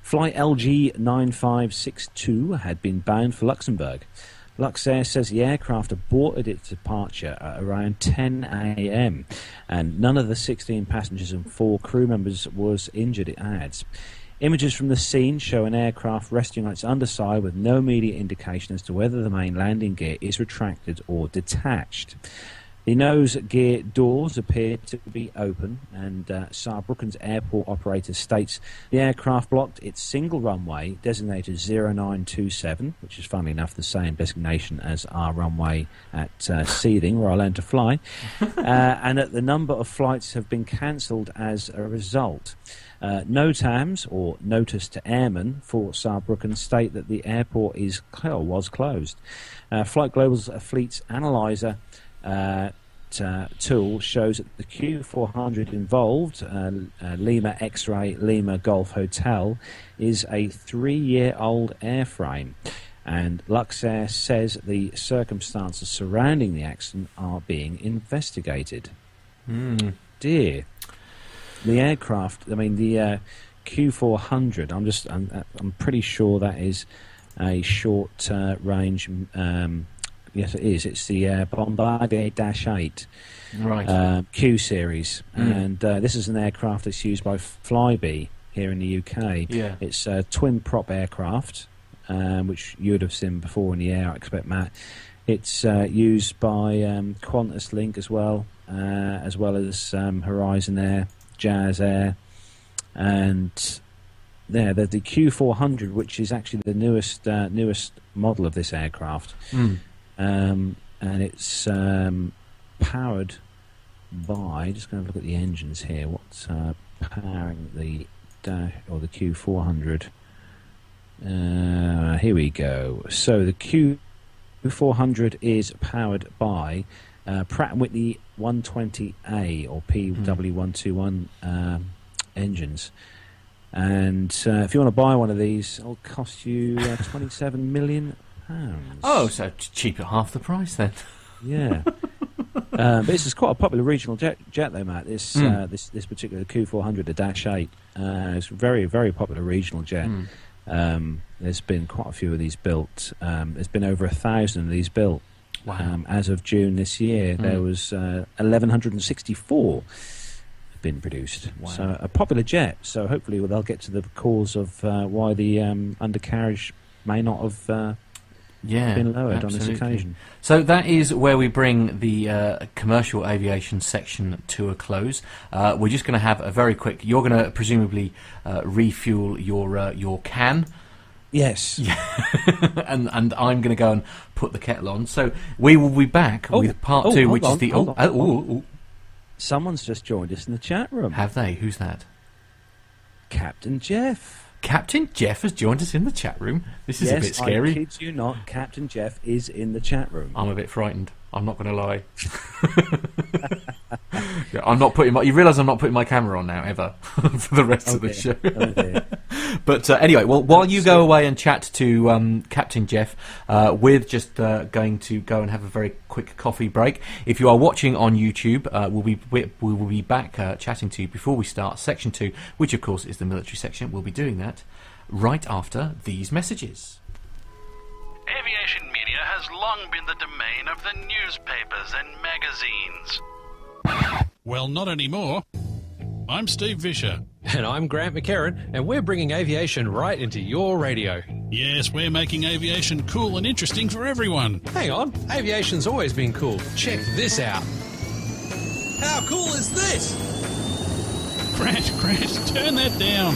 Flight LG 9562 had been bound for Luxembourg. Luxair says the aircraft aborted its departure at around 10 a.m. and none of the 16 passengers and four crew members was injured, it adds. Images from the scene show an aircraft resting on its underside with no immediate indication as to whether the main landing gear is retracted or detached. The nose gear doors appear to be open, and uh, Saarbrücken's airport operator states the aircraft blocked its single runway designated 0927, which is funnily enough the same designation as our runway at uh, Seething, where I learned to fly, uh, and that the number of flights have been cancelled as a result. Uh, NOTAMs, or Notice to Airmen, for Saarbrücken state that the airport is was closed. Uh, Flight Global's fleet's analyzer uh, uh, tool shows that the Q400 involved, uh, uh, Lima X-ray Lima Golf Hotel, is a three-year-old airframe. And Luxair says the circumstances surrounding the accident are being investigated. Mm. Dear, the aircraft. I mean, the uh, Q400. I'm just. I'm, I'm pretty sure that is a short uh, range. Um, yes, it is. It's the uh, Bombardier Dash Eight Right. uh, Q series, Mm. and uh, this is an aircraft that's used by Flybe here in the UK. Yeah. It's a twin prop aircraft, um, which you would have seen before in the air, I expect, Matt. It's uh, used by um, Qantas Link as well, uh, as well as um, Horizon Air, Jazz Air, and there, the, the Q400, which is actually the newest uh, newest model of this aircraft, Mm. Um, and it's um, powered by. Just going to look at the engines here. What's uh, powering the dash or the Q400? Uh, here we go. So the Q400 is powered by uh, Pratt Whitney 120A or PW121 um, engines. And uh, if you want to buy one of these, it'll cost you uh, 27 million pounds. Oh, so cheap at half the price then. Yeah. um, but this is quite a popular regional jet, jet though, Matt. This Mm. uh, this this particular Q400, the Dash 8, uh, it's a very very popular regional jet. Mm. Um, there's been quite a few of these built. Um, there's been over a thousand of these built. Wow. Um, as of June this year, there Mm. was uh, 1164 been produced. Wow. So a popular jet. So hopefully they'll get to the cause of uh, why the um, undercarriage may not have uh, yeah, been lowered on this occasion. So that is where we bring the uh, commercial aviation section to a close. Uh, we're just going to have a very quick. You're going to presumably uh, refuel your uh, your can, Yes. and and I'm going to go and put the kettle on. So we will be back Oh, with part oh, two, which is the. Oh, on, oh, oh, oh. Someone's just joined us in the chat room. have they? Who's that? Captain Jeff. Captain Jeff has joined us in the chat room. This is yes, a bit scary. I kid you not, Captain Jeff is in the chat room. I'm a bit frightened. I'm not going to lie. yeah, I'm not putting my. You realise I'm not putting my camera on now ever for the rest Oh of the show. Oh. But uh, anyway, well, while you go away and chat to um, Captain Jeff, uh, we're just uh, going to go and have a very quick coffee break. If you are watching on YouTube, uh, we'll be we, we will be back uh, chatting to you before we start section two, which of course is the military section. We'll be doing that right after these messages. Aviation media has long been the domain of the newspapers and magazines. Well, not anymore. I'm Steve Visscher. And I'm Grant McHerron, and we're bringing aviation right into your radio. Yes, we're making aviation cool and interesting for everyone. Hang on, aviation's always been cool. Check this out. How cool is this? Grant, Grant, turn that down.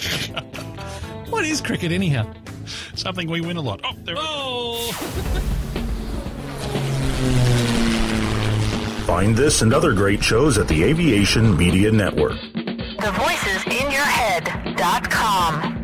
what is cricket, anyhow? Something we win a lot. Oh, there Oh! Find this and other great shows at the Aviation Media Network. The voicesinyourhead.com.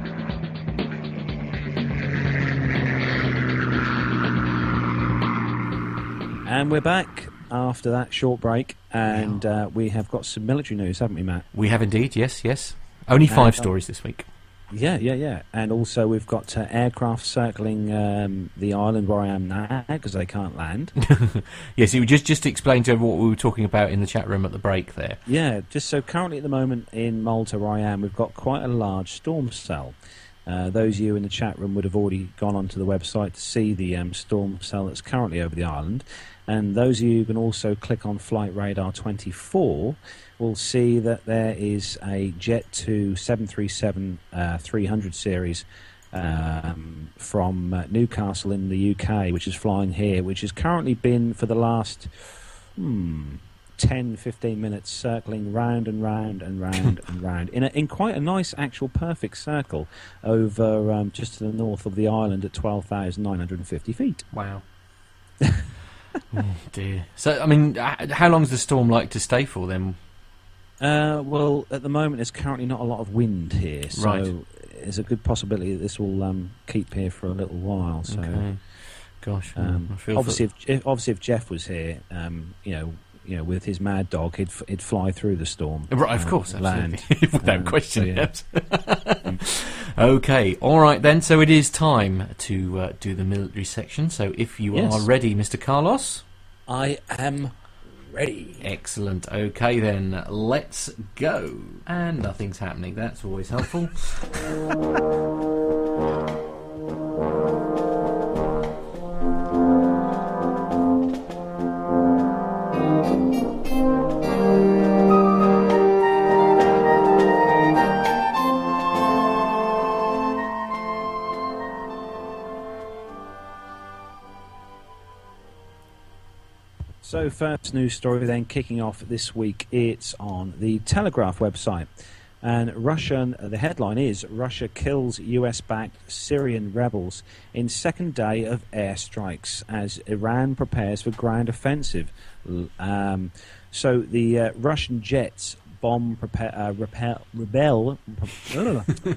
And we're back after that short break, and uh, we have got some military news, haven't we, Matt? We have indeed, yes, yes. Only five uh, stories this week. Yeah, yeah, yeah. And also, we've got uh, aircraft circling um, the island where I am now because they can't land. Yes, you just just explain to everyone what we were talking about in the chat room at the break there. yeah, just so currently at the moment in Malta where I am, we've got quite a large storm cell. Uh, those of you in the chat room would have already gone onto the website to see the um, storm cell that's currently over the island. And those of you who can also click on Flight Radar 24 will see that there is a Jet 2 737 uh, 300 series um, from uh, Newcastle in the UK, which is flying here, which has currently been for the last hmm, 10, 15 minutes circling round and round and round and round in, a, in quite a nice, actual perfect circle over um, just to the north of the island at 12,950 feet. Wow. oh dear. So, I mean, how long is the storm like to stay for then? Uh, well, at the moment, there's currently not a lot of wind here, so Right. there's a good possibility that this will um, keep here for a little while. So, Okay. Gosh, um, I feel obviously, if, if, obviously, if Jeff was here, um, you know, you know, with his mad dog, he'd f- he'd fly through the storm. Right, of uh, course, land. absolutely. Without Um, question. so, yeah. okay, all right then. So it is time to uh, do the military section. So if you Yes. are ready, Mr. Carlos. I am ready. Excellent. Okay then, let's go. And nothing's happening. That's always helpful. So, first news story then kicking off this week. It's on the Telegraph website. And Russian, the headline is Russia kills US backed Syrian rebels in second day of airstrikes as Iran prepares for ground offensive. Um, so, the uh, Russian jets bomb prepare, uh, repel, rebel.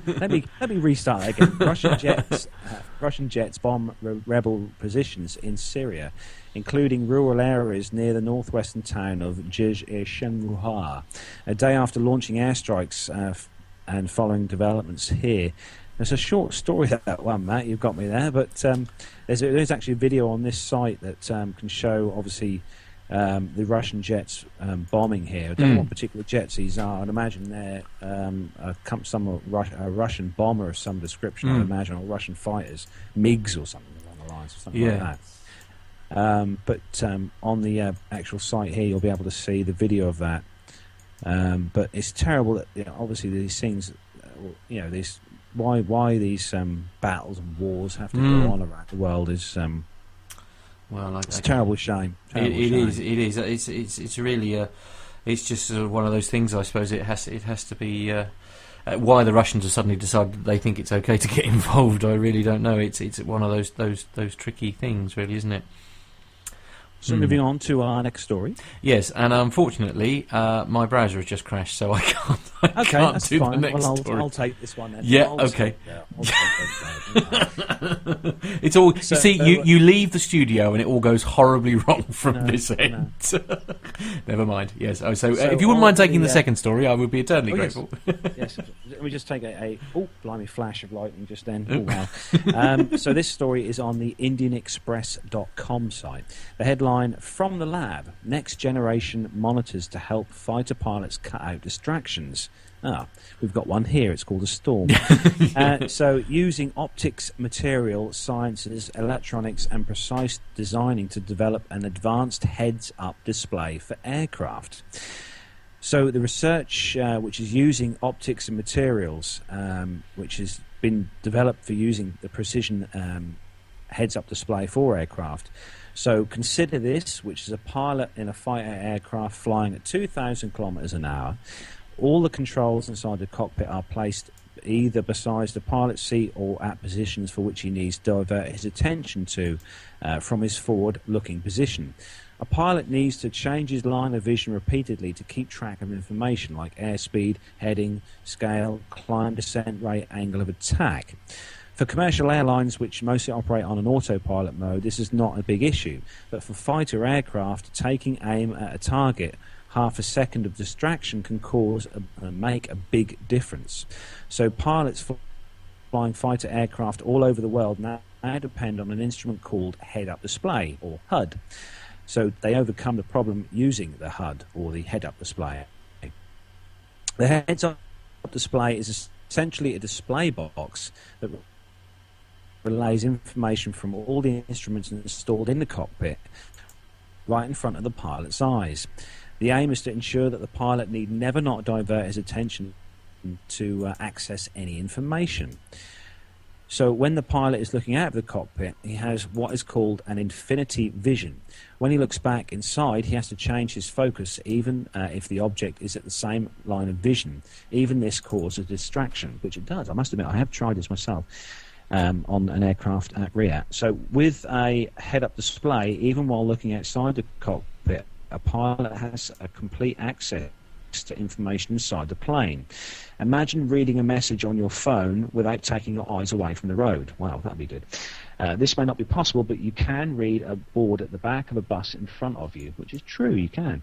let me let me restart that again. Russian jets, uh, Russian jets bomb re- rebel positions in Syria, including rural areas near the northwestern town of Jij-e-Shenruha, a day after launching airstrikes uh, f- and following developments here. It's a short story that one, Matt. You've got me there, but um, there's, a, there's actually a video on this site that um, can show obviously um, the Russian jets um, bombing here. I don't know Mm. what particular jets these are. I'd imagine they're um, a, some Rus- a Russian bomber of some description. I'd Mm. imagine, or Russian fighters, MiGs or something along the lines, or something Yeah. like that. Um, but um, on the uh, actual site here, you'll be able to see the video of that. Um, but it's terrible that you know, obviously these things, uh, you know, these why why these um, battles and wars have to Mm. go on around the world is um, well, I, it's I a terrible shame. It, Terrible it shame. is. It is. It's. It's. It's really. Uh, it's just sort of one of those things. I suppose it has. It has to be. Uh, uh, why the Russians have suddenly decided they think it's okay to get involved, I really don't know. It's. It's one of those. Those. Those tricky things, really, isn't it? So Hmm. moving on to our next story. Yes, and unfortunately, uh, my browser has just crashed, so I can't. I Okay, can't that's do fine. the next well, I'll, story. I'll take this one then. Yeah, I'll okay. take take it's all. So- you see, so, you, uh, you leave the studio and it all goes horribly wrong from No, this no. end. Never mind. Yes. Oh, so, uh, if you wouldn't mind taking the, uh, second story, I would be eternally Oh, grateful. yes, let me just take a, a oh blimey flash of lightning just then. Oh, wow. um, so this story is on the IndianExpress.com site. The headline: From the lab, next generation monitors to help fighter pilots cut out distractions. Ah, we've got one here. It's called a storm. uh, so, using optics, material sciences, electronics, and precise designing to develop an advanced heads-up display for aircraft. So the research, uh, which is using optics and materials, um, which has been developed for using the precision um, heads-up display for aircraft. So consider this, which is a pilot in a fighter aircraft flying at 2,000 kilometers an hour. All the controls inside the cockpit are placed either beside the pilot's seat or at positions for which he needs to divert his attention to uh, from his forward-looking position. A pilot needs to change his line of vision repeatedly to keep track of information like airspeed, heading, scale, climb, descent rate, angle of attack. For commercial airlines, which mostly operate on an autopilot mode, this is not a big issue. But for fighter aircraft, taking aim at a target, half a second of distraction can cause uh, make a big difference. So pilots flying fighter aircraft all over the world now, depend on an instrument called head-up display or HUD. So they overcome the problem using the HUD or the head-up display. The heads-up display is essentially a display box that relays information from all the instruments installed in the cockpit right in front of the pilot's eyes. The aim is to ensure that the pilot need never not divert his attention to uh, access any information. So when the pilot is looking out of the cockpit, he has what is called an infinity vision. When he looks back inside, he has to change his focus, even uh, if the object is at the same line of vision. Even this causes distraction, which it does. I must admit, I have tried this myself um, on an aircraft at RIAT. So with a head-up display, even while looking outside the cockpit, a pilot has a complete access to information inside the plane. Imagine reading a message on your phone without taking your eyes away from the road. Wow, that'd be good. Uh, this may not be possible, but you can read a board at the back of a bus in front of you, which is true, you can.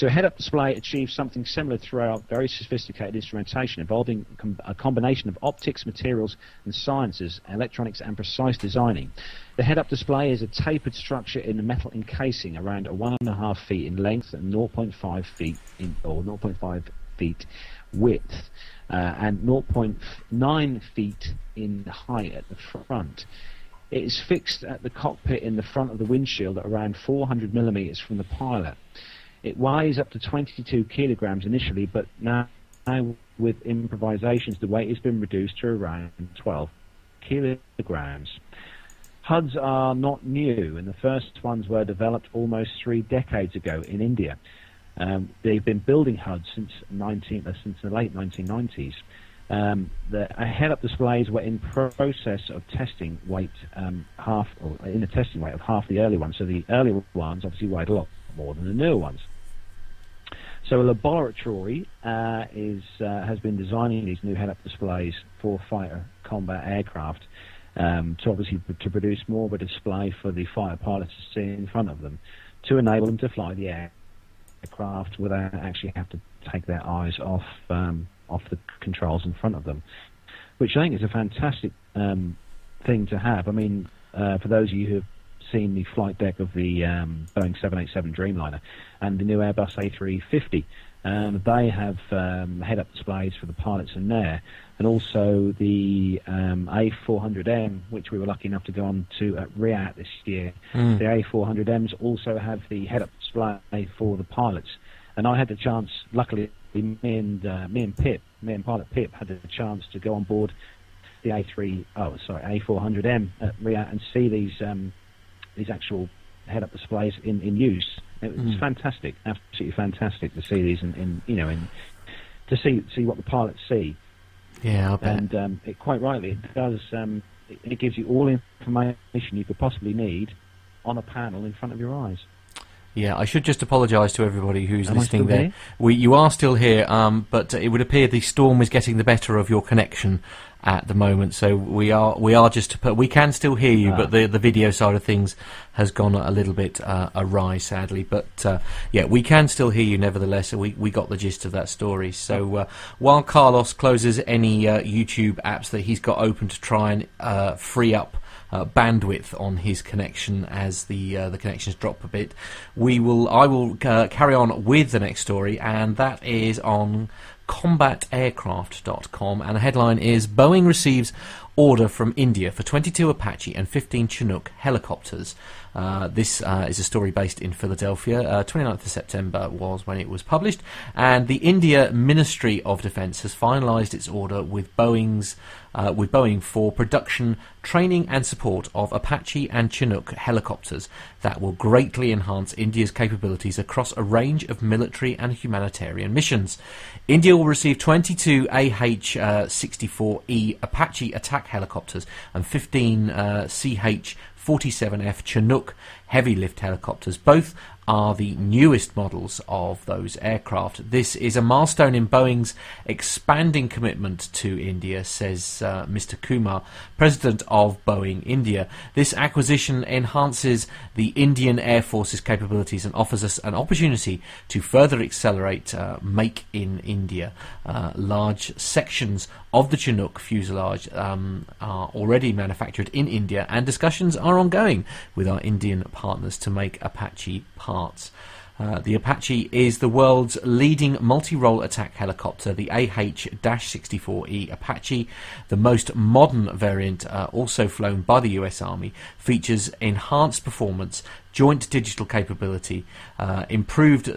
So head-up display achieves something similar throughout very sophisticated instrumentation involving com- a combination of optics, materials, and sciences, electronics, and precise designing. The head-up display is a tapered structure in a metal encasing around one and a half feet in length and 0.5 feet in, or 0.5 feet width, uh, and 0.9 feet in height at the front. It is fixed at the cockpit in the front of the windshield at around 400 millimeters from the pilot. It weighs up to 22 kilograms initially, but now, now with improvisations, the weight has been reduced to around 12 kilograms. HUDs are not new, and the first ones were developed almost three decades ago in India. Um, they've been building HUDs since, 19, uh, since the late 1990s. Um, the head-up displays were in process of testing weight um, half, or in a testing weight of half the early ones. So the earlier ones obviously weighed a lot more than the newer ones. So a laboratory uh, is uh, has been designing these new head-up displays for fighter combat aircraft um, to obviously to produce more of a display for the fighter pilots to see in front of them to enable them to fly the aircraft without actually have to take their eyes off um, off the controls in front of them, which I think is a fantastic um, thing to have. I mean, uh, for those of you who have seen the flight deck of the um, Boeing 787 Dreamliner and the new Airbus A350, um, they have um, head-up displays for the pilots in there, and also the um, A400M, which we were lucky enough to go on to at RIAT this year. Mm. The A400Ms also have the head-up display for the pilots, and I had the chance, luckily me and uh, me and Pip, me and pilot Pip, had the chance to go on board the A3, oh sorry, A400M at RIAT and see these um, these actual head-up displays in, in use. It was mm. fantastic, absolutely fantastic to see these in, in you know in to see see what the pilots see. Yeah, and um, it, quite rightly, it does. Um, it, it gives you all information you could possibly need on a panel in front of your eyes. Yeah, I should just apologise to everybody who's Am listening there. We, you are still here, um, but it would appear the storm is getting the better of your connection at the moment. So we are we are just to put we can still hear you, ah. but the the video side of things has gone a little bit uh, awry, sadly. But uh, yeah, we can still hear you nevertheless. We we got the gist of that story. So uh, while Carlos closes any uh, YouTube apps that he's got open to try and uh, free up uh, bandwidth on his connection as the uh, the connections drop a bit. We will I will uh, carry on with the next story, and that is on combataircraft.com, and the headline is Boeing receives order from India for 22 Apache and 15 Chinook helicopters. Uh, this uh, is a story based in Philadelphia. Uh, 29th of September was when it was published, and the India Ministry of Defence has finalised its order with Boeing's uh, with Boeing for production, training, and support of Apache and Chinook helicopters that will greatly enhance India's capabilities across a range of military and humanitarian missions. India will receive 22 AH-64E Apache attack helicopters and 15 uh, CH 47F Chinook heavy lift helicopters. Both are the newest models of those aircraft. This is a milestone in Boeing's expanding commitment to India, says uh, Mr. Kumar, president of Boeing India. This acquisition enhances the Indian Air Force's capabilities and offers us an opportunity to further accelerate uh, Make in India. Uh, large sections of the Chinook fuselage um, are already manufactured in India, and discussions are ongoing with our Indian partners to make Apache parts. Uh, the Apache is the world's leading multi-role attack helicopter, the AH-64E Apache. The most modern variant, uh, also flown by the US Army, features enhanced performance joint digital capability, uh, improved uh,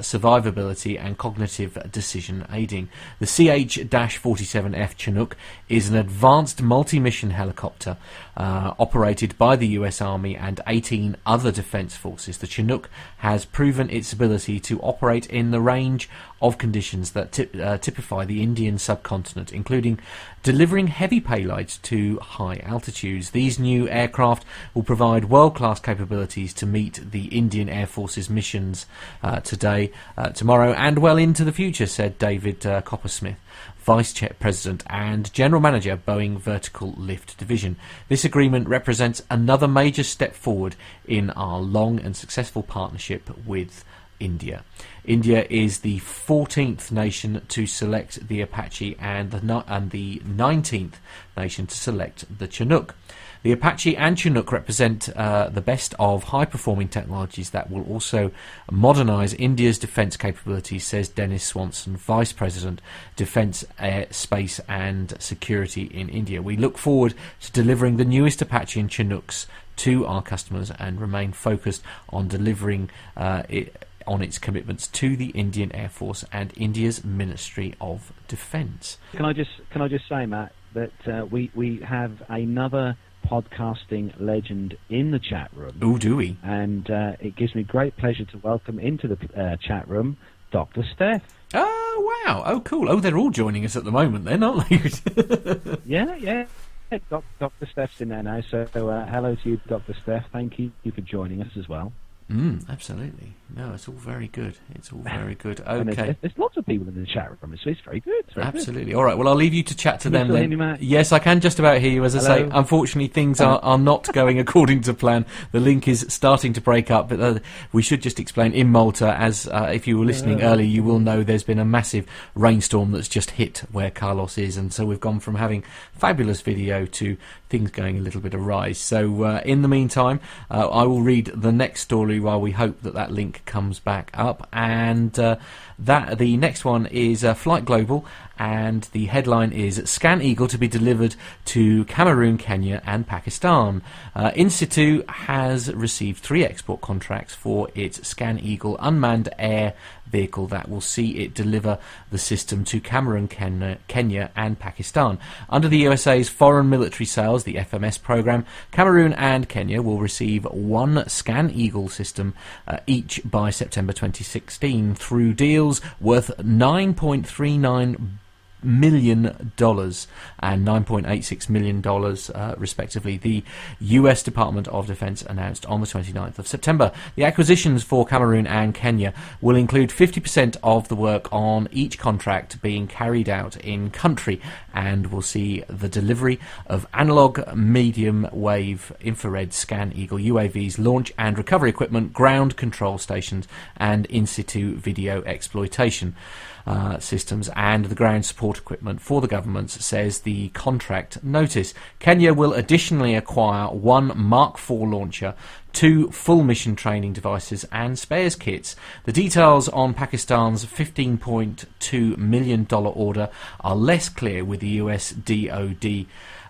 survivability, and cognitive decision aiding. The CH 47F Chinook is an advanced multi mission helicopter uh, operated by the US Army and 18 other defense forces. The Chinook has proven its ability to operate in the range of conditions that tip, uh, typify the Indian subcontinent, including delivering heavy payloads to high altitudes. These new aircraft will provide world class capabilities to meet the Indian Air Force's missions uh, today, uh, tomorrow, and well into the future, said David uh, Koopersmith. Vice President and General Manager, Boeing Vertical Lift Division. This agreement represents another major step forward in our long and successful partnership with India. India is the 14th nation to select the Apache and the, and the 19th nation to select the Chinook. The Apache and Chinook represent uh, the best of high performing technologies that will also modernise India's defence capabilities, says Dennis Swanson, Vice President, Defence, Air, Space and Security in India. We look forward to delivering the newest Apache and Chinooks to our customers and remain focused on delivering uh, it on its commitments to the Indian Air Force and India's Ministry of Defence. Can I just can I just say, Matt, that uh, we we have another podcasting legend in the chat room. Oh, do we? And uh, it gives me great pleasure to welcome into the uh, chat room Dr. Steph. Oh, wow. Oh, cool. Oh, they're all joining us at the moment then, aren't they? yeah, yeah. Dr. Steph's in there now, so uh, hello to you, Dr. Steph. Thank you for joining us as well. Mm, absolutely. No, it's all very good. It's all very good. Okay. There's, there's lots of people in the chat room, so it's very good. It's very good. Absolutely. All right. Well, I'll leave you to chat to Can them then. hear me, Matt? Yes, I can just about hear you. As I say, unfortunately, things are, are not going according to plan. The link is starting to break up. But uh, we should just explain in Malta, as uh, if you were listening earlier, you will know there's been a massive rainstorm that's just hit where Carlos is, and so we've gone from having fabulous video to things going a little bit awry. So uh, in the meantime, uh, I will read the next story while we hope that that link comes back up. And uh, that the next one is uh, Flight Global, and the headline is ScanEagle to be delivered to Cameroon, Kenya, and Pakistan. Uh, Insitu has received three export contracts for its ScanEagle unmanned air vehicle that will see it deliver the system to Cameroon, Kenya, and Pakistan. Under the USA's Foreign Military Sales, the FMS program, Cameroon and Kenya will receive one ScanEagle system uh, each by September 2016 through deals worth 9.39 million dollars and 9.86 million dollars uh, respectively. The US Department of Defense announced on the 29th of September the acquisitions for Cameroon and Kenya will include 50% of the work on each contract being carried out in country and will see the delivery of analog medium wave infrared ScanEagle UAVs launch and recovery equipment ground control stations and Insitu video exploitation uh, systems and the ground support equipment for the government, says the contract notice. Kenya will additionally acquire one Mark IV launcher, two full mission training devices, and spares kits. The details on Pakistan's $15.2 million order are less clear with the US DoD.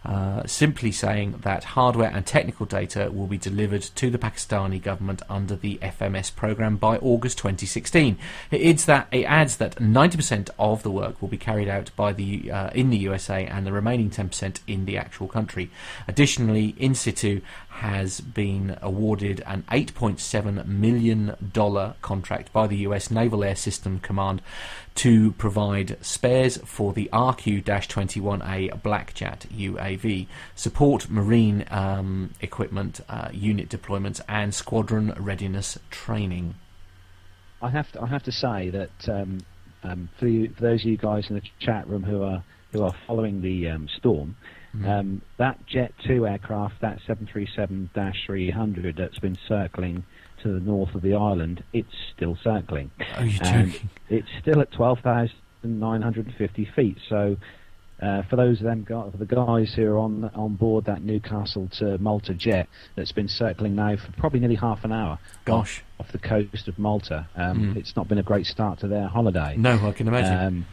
Uh, simply saying that hardware and technical data will be delivered to the Pakistani government under the FMS program by August 2016. It adds that it adds that 90% of the work will be carried out by the uh, in the USA and the remaining 10% in the actual country. Additionally, Insitu has been awarded an 8.7 million dollar contract by the US Naval Air System Command to provide spares for the RQ-21A Blackjack UAV, support marine um, equipment, uh, unit deployments, and squadron readiness training. I have to, I have to say that um, um, for, you, for those of you guys in the chat room who are who are following the um, storm, um, that Jet 2 aircraft, that 737-300 that's been circling to the north of the island, it's still circling. Are you And joking? it's still at 12,950 feet. So uh, for those of them, for the guys who are on on board that Newcastle to Malta jet that's been circling now for probably nearly half an hour. Gosh. off, off the coast of Malta. Um, Mm. It's not been a great start to their holiday. No, I can imagine. Um,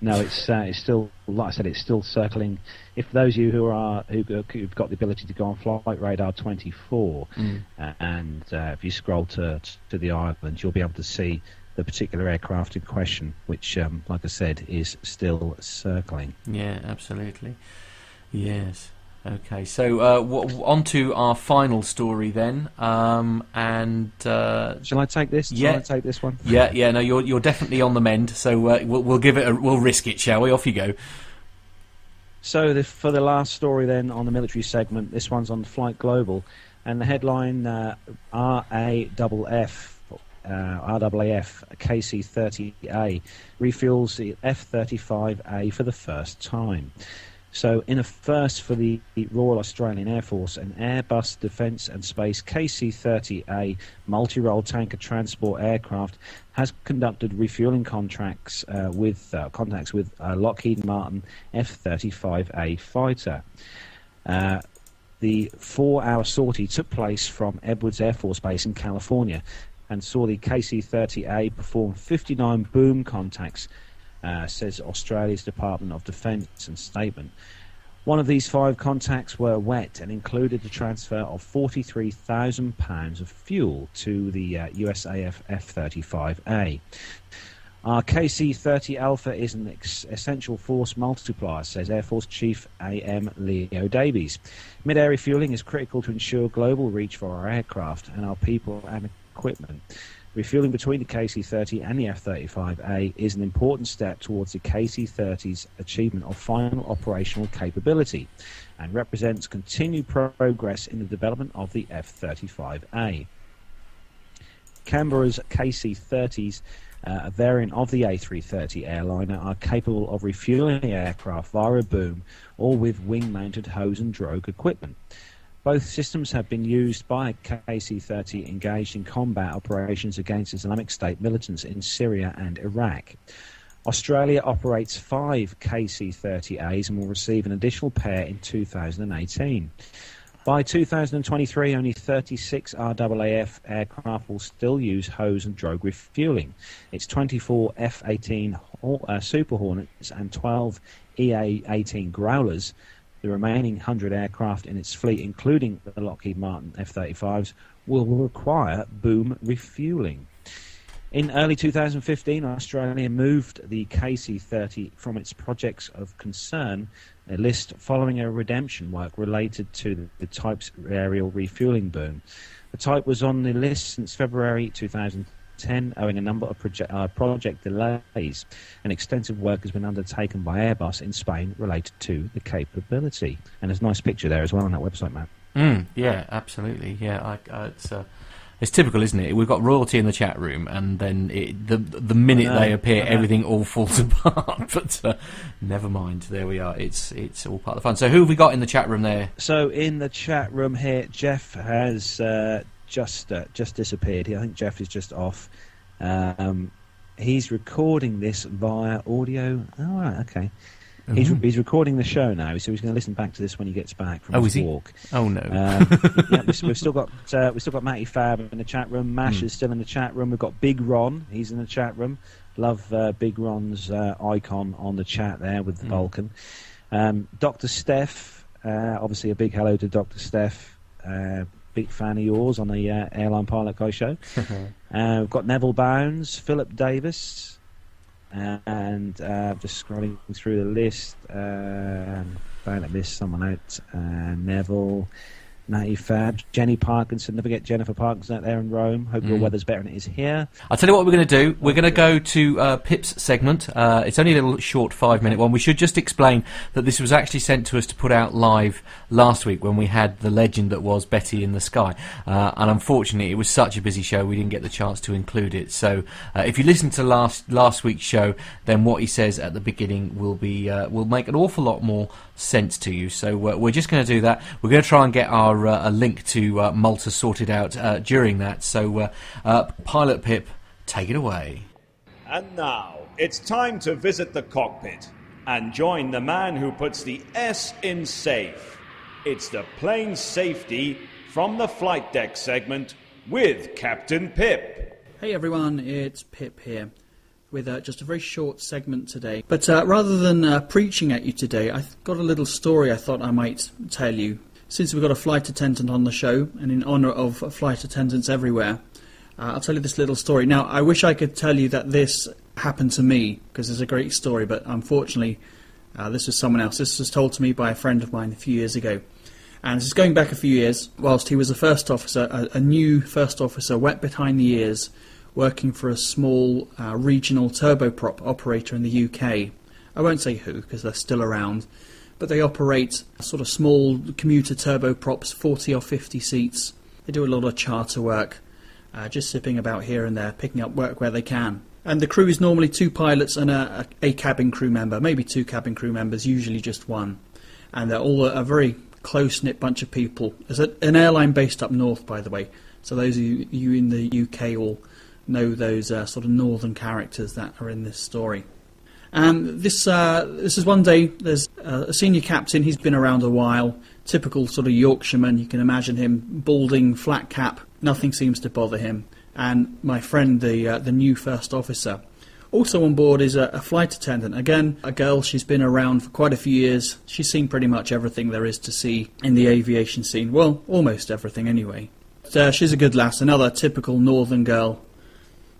no, it's uh, it's still like I said, it's still circling. If those of you who are who, who've got the ability to go on Flight Radar 24, Mm. uh, and uh, if you scroll to to the island, you'll be able to see the particular aircraft in question, which, um, like I said, is still circling. Yeah, absolutely. Yes. Okay, so uh, w- on to our final story then, um, and uh, Shall I take this? Shall Yeah. I take this one? yeah, yeah, no, you're you're definitely on the mend. So uh, we'll, we'll give it, a, we'll risk it, shall we? Off you go. So the, for the last story then on the military segment, this one's on Flight Global. And the headline uh, RAFF. Uh, RAAF KC-30A refuels the F-35A for the first time. So, in a first for the Royal Australian Air Force, an Airbus Defence and Space KC-30A multi-role tanker transport aircraft has conducted refueling contracts uh, with uh, contacts with a Lockheed Martin F-35A fighter. Uh, the four-hour sortie took place from Edwards Air Force Base in California and saw the KC-30A perform 59 boom contacts, uh, says Australia's Department of Defence and statement. One of these five contacts were wet and included the transfer of 43,000 pounds of fuel to the uh, USAF F-35A. Our KC-30 Alpha is an ex- essential force multiplier, says Air Force Chief A.M. Leo Davies. Mid-air refueling is critical to ensure global reach for our aircraft and our people and equipment. Refueling between the KC-30 and the F-35A is an important step towards the KC-30's achievement of final operational capability and represents continued progress in the development of the F-35A. Canberra's KC-30s uh, a variant of the A330 airliner, are capable of refueling the aircraft via a boom or with wing-mounted hose and drogue equipment. Both systems have been used by KC-30 engaged in combat operations against Islamic State militants in Syria and Iraq. Australia operates five KC-30As and will receive an additional pair in 2018. By 2023, only 36 RAAF aircraft will still use hose and drogue refueling. It's 24 F-18 uh, Super Hornets and 12 EA-18 Growlers. The remaining 100 aircraft in its fleet, including the Lockheed Martin F-35s, will require boom refueling. In early 2015, Australia moved the KC-30 from its projects of concern list following a redemption work related to the, type's aerial refueling boom. The type was on the list since February 2010, owing a number of proje- uh, project delays. And extensive work has been undertaken by Airbus in Spain related to the capability. And there's a nice picture there as well on that website, Matt. Mm, yeah, absolutely. Yeah, I, I, it's. Uh it's typical, isn't it? We've got royalty in the chat room, and then it, the the minute they appear, everything all falls apart. but uh, never mind. There we are. It's it's all part of the fun. So who have we got in the chat room there? So in the chat room here, Jeff has uh, just uh, just disappeared. I think Jeff is just off. Um, he's recording this via audio. Oh, right, okay. Mm-hmm. He's, he's recording the show now, so he's going to listen back to this when he gets back from oh, his is walk. Oh no! Um, yeah, we've still got uh, we've still got Matty Fab in the chat room. Mash mm. is still in the chat room. We've got Big Ron. He's in the chat room. Love uh, Big Ron's uh, icon on the chat there with the mm. Vulcan. Um, Doctor Steph, uh, obviously a big hello to Doctor Steph. Uh, big fan of yours on the uh, Airline Pilot Guy show. we've got Neville Bounds, Philip Davis and uh, just scrolling through the list, um, don't miss someone out. Uh, Neville, Natty Jenny Parkinson. Never get Jennifer Parkinson out there in Rome. Hope mm. your weather's better than it is here. I'll tell you what we're going to do. We're going to go to uh, Pip's segment. Uh, it's only a little short five minute one. We should just explain that this was actually sent to us to put out live last week when we had the legend that was Betty in the Sky. Uh, and unfortunately, it was such a busy show we didn't get the chance to include it. So uh, if you listen to last last week's show, then what he says at the beginning will be uh, will make an awful lot more sense to you. So uh, we're just going to do that. We're going to try and get our uh, a link to uh, Malta sorted out uh, during that. So, uh, uh, Pilot Pip, take it away. And now it's time to visit the cockpit and join the man who puts the S in safe. It's the plane safety from the flight deck segment with Captain Pip. Hey everyone, it's Pip here with uh, just a very short segment today. But uh, rather than uh, preaching at you today, I've got a little story I thought I might tell you. Since we've got a flight attendant on the show, and in honour of flight attendants everywhere, uh, I'll tell you this little story. Now, I wish I could tell you that this happened to me, because it's a great story, but unfortunately, uh, this was someone else. This was told to me by a friend of mine a few years ago. And this is going back a few years, whilst he was a first officer, a, a new first officer, wet behind the ears, working for a small uh, regional turboprop operator in the UK. I won't say who because they're still around, but they operate sort of small commuter turboprops, 40 or 50 seats. They do a lot of charter work, uh, just zipping about here and there, picking up work where they can. And the crew is normally two pilots and a, a, cabin crew member, maybe two cabin crew members, usually just one. And they're all a, a very close knit bunch of people. It's an airline based up north, by the way. So those of you, in the UK will know those uh, sort of northern characters that are in this story. And this uh, this is one day. There's uh, a senior captain. He's been around a while. Typical sort of Yorkshireman. You can imagine him balding, flat cap. Nothing seems to bother him. And my friend, the uh, the new first officer, also on board is a, a, flight attendant. Again, a girl. She's been around for quite a few years. She's seen pretty much everything there is to see in the aviation scene. Well, almost everything anyway. But, uh, she's a good lass. Another typical northern girl.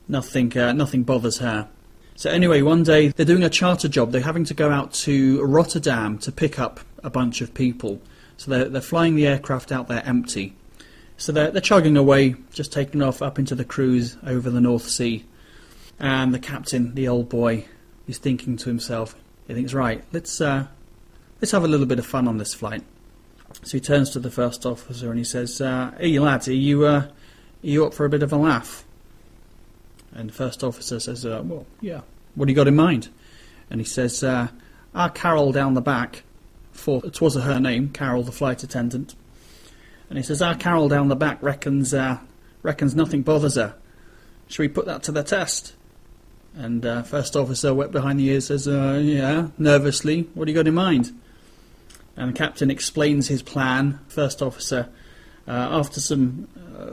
Nothing, uh, nothing bothers her. So anyway, one day they're doing a charter job. They're having to go out to Rotterdam to pick up a bunch of people. So they're, they're flying the aircraft out there empty. So they're, they're chugging away, just taking off up into the cruise over the North Sea. And the captain, the old boy, is thinking to himself, he thinks, right, let's, uh, let's have a little bit of fun on this flight. So he turns to the first officer and he says, uh, hey lads, are you, uh, are you up for a bit of a laugh? And the first officer says, uh, Well, yeah, what do you got in mind? And he says, uh, Our Carol down the back, for it was her name, Carol, the flight attendant. And he says, Our Carol down the back reckons, uh, reckons nothing bothers her. Shall we put that to the test? And uh, first officer, wet behind the ears, says, uh, Yeah, nervously, what do you got in mind? And the captain explains his plan. First officer, uh, after some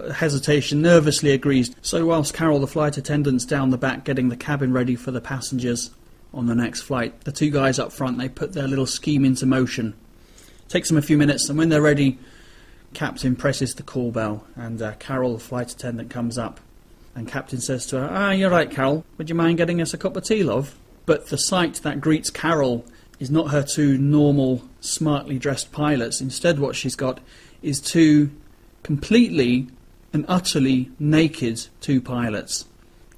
hesitation, nervously agrees. So, whilst Carol, the flight attendant's down the back getting the cabin ready for the passengers on the next flight, the two guys up front they put their little scheme into motion. Takes them a few minutes, and when they're ready, Captain presses the call bell, and uh, Carol, the flight attendant, comes up. And Captain says to her, Ah, you're right, Carol. Would you mind getting us a cup of tea, love? But the sight that greets Carol is not her two normal, smartly dressed pilots. Instead, what she's got is two completely and utterly naked two pilots.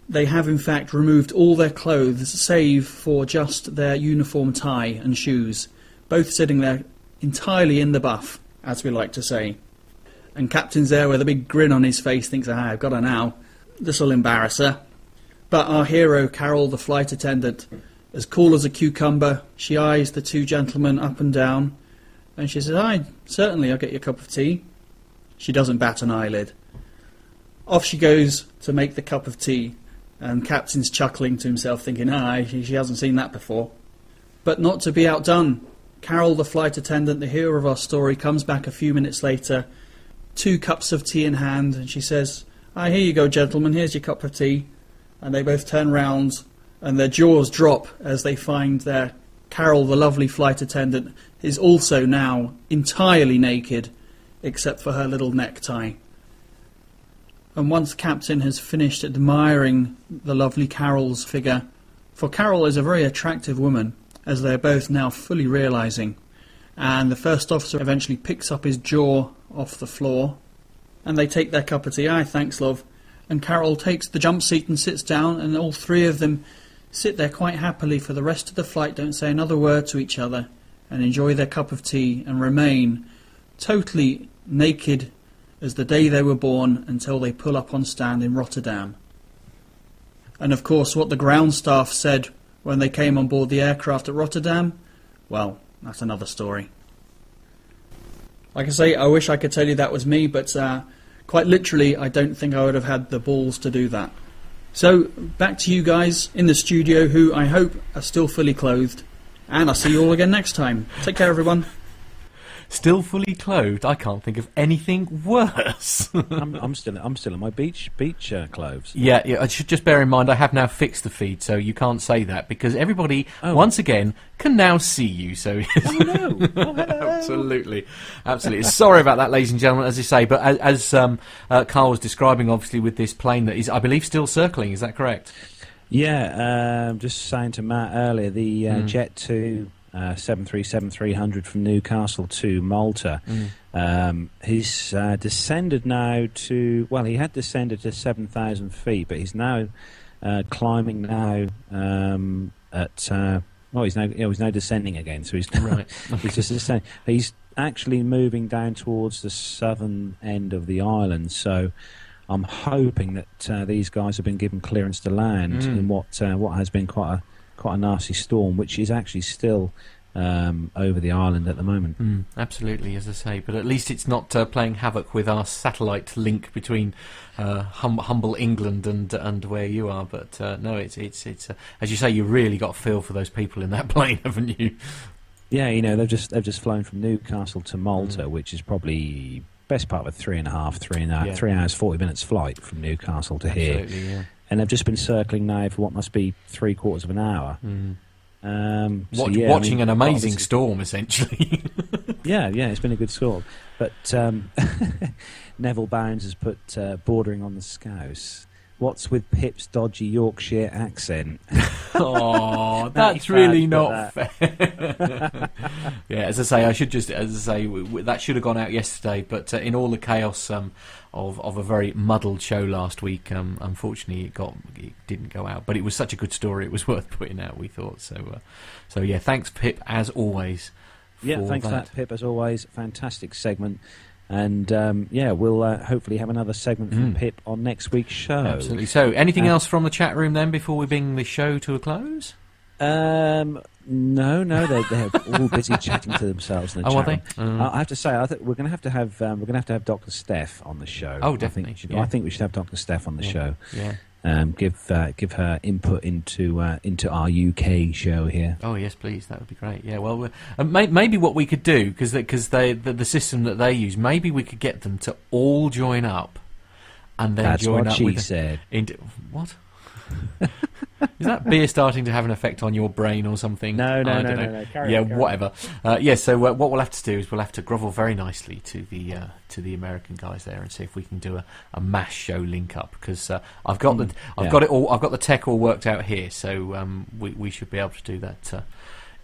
They have, in fact, removed all their clothes save for just their uniform tie and shoes, both sitting there entirely in the buff, as we like to say. And Captain's there with a big grin on his face, thinks, ah, I've got her now. This'll embarrass her. But our hero, Carol, the flight attendant, as cool as a cucumber, she eyes the two gentlemen up and down, and she says, Aye, certainly, I'll get you a cup of tea. She doesn't bat an eyelid. Off she goes to make the cup of tea, and Captain's chuckling to himself, thinking, ah, she, she hasn't seen that before. But not to be outdone, Carol, the flight attendant, the hero of our story, comes back a few minutes later, two cups of tea in hand, and she says, Ah, here you go, gentlemen, here's your cup of tea. And they both turn round, and their jaws drop as they find their Carol, the lovely flight attendant, is also now entirely naked except for her little necktie. And once Captain has finished admiring the lovely Carol's figure, for Carol is a very attractive woman, as they're both now fully realizing, and the first officer eventually picks up his jaw off the floor, and they take their cup of tea. Aye, thanks, love. And Carol takes the jump seat and sits down, and all three of them sit there quite happily for the rest of the flight, don't say another word to each other, and enjoy their cup of tea, and remain totally naked as the day they were born until they pull up on stand in Rotterdam. And of course, what the ground staff said when they came on board the aircraft at Rotterdam, well, that's another story. Like I say, I wish I could tell you that was me, but uh, quite literally, I don't think I would have had the balls to do that. So, back to you guys in the studio who I hope are still fully clothed. And I'll see you all again next time. Take care, everyone still fully clothed. I can't think of anything worse. I'm, I'm, still I'm still in my beach beach uh, clothes. Yeah, yeah. I should just bear in mind I have now fixed the feed, so you can't say that because everybody oh. once again can now see you. So oh no, oh, absolutely, absolutely. Sorry about that, ladies and gentlemen. As I say, but as, as um, uh, Carl was describing, obviously with this plane that is, I believe, still circling. Is that correct? Yeah, uh, just saying to Matt earlier, the uh, mm. Jet Two uh, 737 300 from Newcastle to Malta. Mm. Um, he's uh, descended now to, well, he had descended to 7,000 feet, but he's now uh, climbing now um, at uh, Oh, he's no, you know, he's no descending again, so he's Right. he's just descending. He's actually moving down towards the southern end of the island. So I'm hoping that uh, these guys have been given clearance to land Mm. in what uh, what has been quite a quite a nasty storm, which is actually still um, over the island at the moment. Mm, absolutely, as I say, but at least it's not uh, playing havoc with our satellite link between uh, hum- humble England and and where you are. But uh, no, it's it's it's uh, as you say, you really got a feel for those people in that plane, haven't you? Yeah, you know they've just they've just flown from Newcastle to Mm. Malta, which is probably best part of a three and a half, three and a half, Yeah. three hours forty minutes flight from Newcastle to here, yeah. And they've just been circling now for what must be three quarters of an hour. Mm. Um, so Watch, yeah, I watching mean, an amazing storm, essentially. Yeah, yeah, it's been a good sort. But um, Neville Bounds has put uh, bordering on the scouse. What's with Pip's dodgy Yorkshire accent? oh, that's really not for fair. yeah, as I say, I should just, as I say, that should have gone out yesterday. But uh, in all the chaos um, of of a very muddled show last week, um, unfortunately, it got it didn't go out. But it was such a good story; it was worth putting out. We thought so. Uh, so yeah, thanks, Pip, as always. Yeah, thanks that. that, Pip, as always. Fantastic segment. And um, yeah, we'll uh, hopefully have another segment from Mm. Pip on next week's show. Absolutely. So, anything Uh, else from the chat room then before we bring the show to a close? Um, no, no, they're, they're all busy chatting to themselves in the Oh, are chat they? room. Mm. I I have to say, I think we're going to have to have um, we're going to have to have Doctor Steph on the show. Oh, I think definitely, we should, yeah. I think we should have Doctor Steph on the Yeah, show. yeah. Um, give uh, give her input into uh, into our UK show here. Oh yes, please. That would be great. Yeah. Well, uh, may, maybe what we could do because because they, the, the system that they use, maybe we could get them to all join up, and then That's join what up she with said. Into, what? Is that beer starting to have an effect on your brain or something? No, no, I no, don't no, know. no. Carry yeah, on, carry whatever. Uh, yeah. So uh, what we'll have to do is we'll have to grovel very nicely to the uh, to the American guys there and see if we can do a, a mash show link up because uh, I've got the I've yeah. got it all I've got the tech all worked out here, so um, we we should be able to do that. Uh,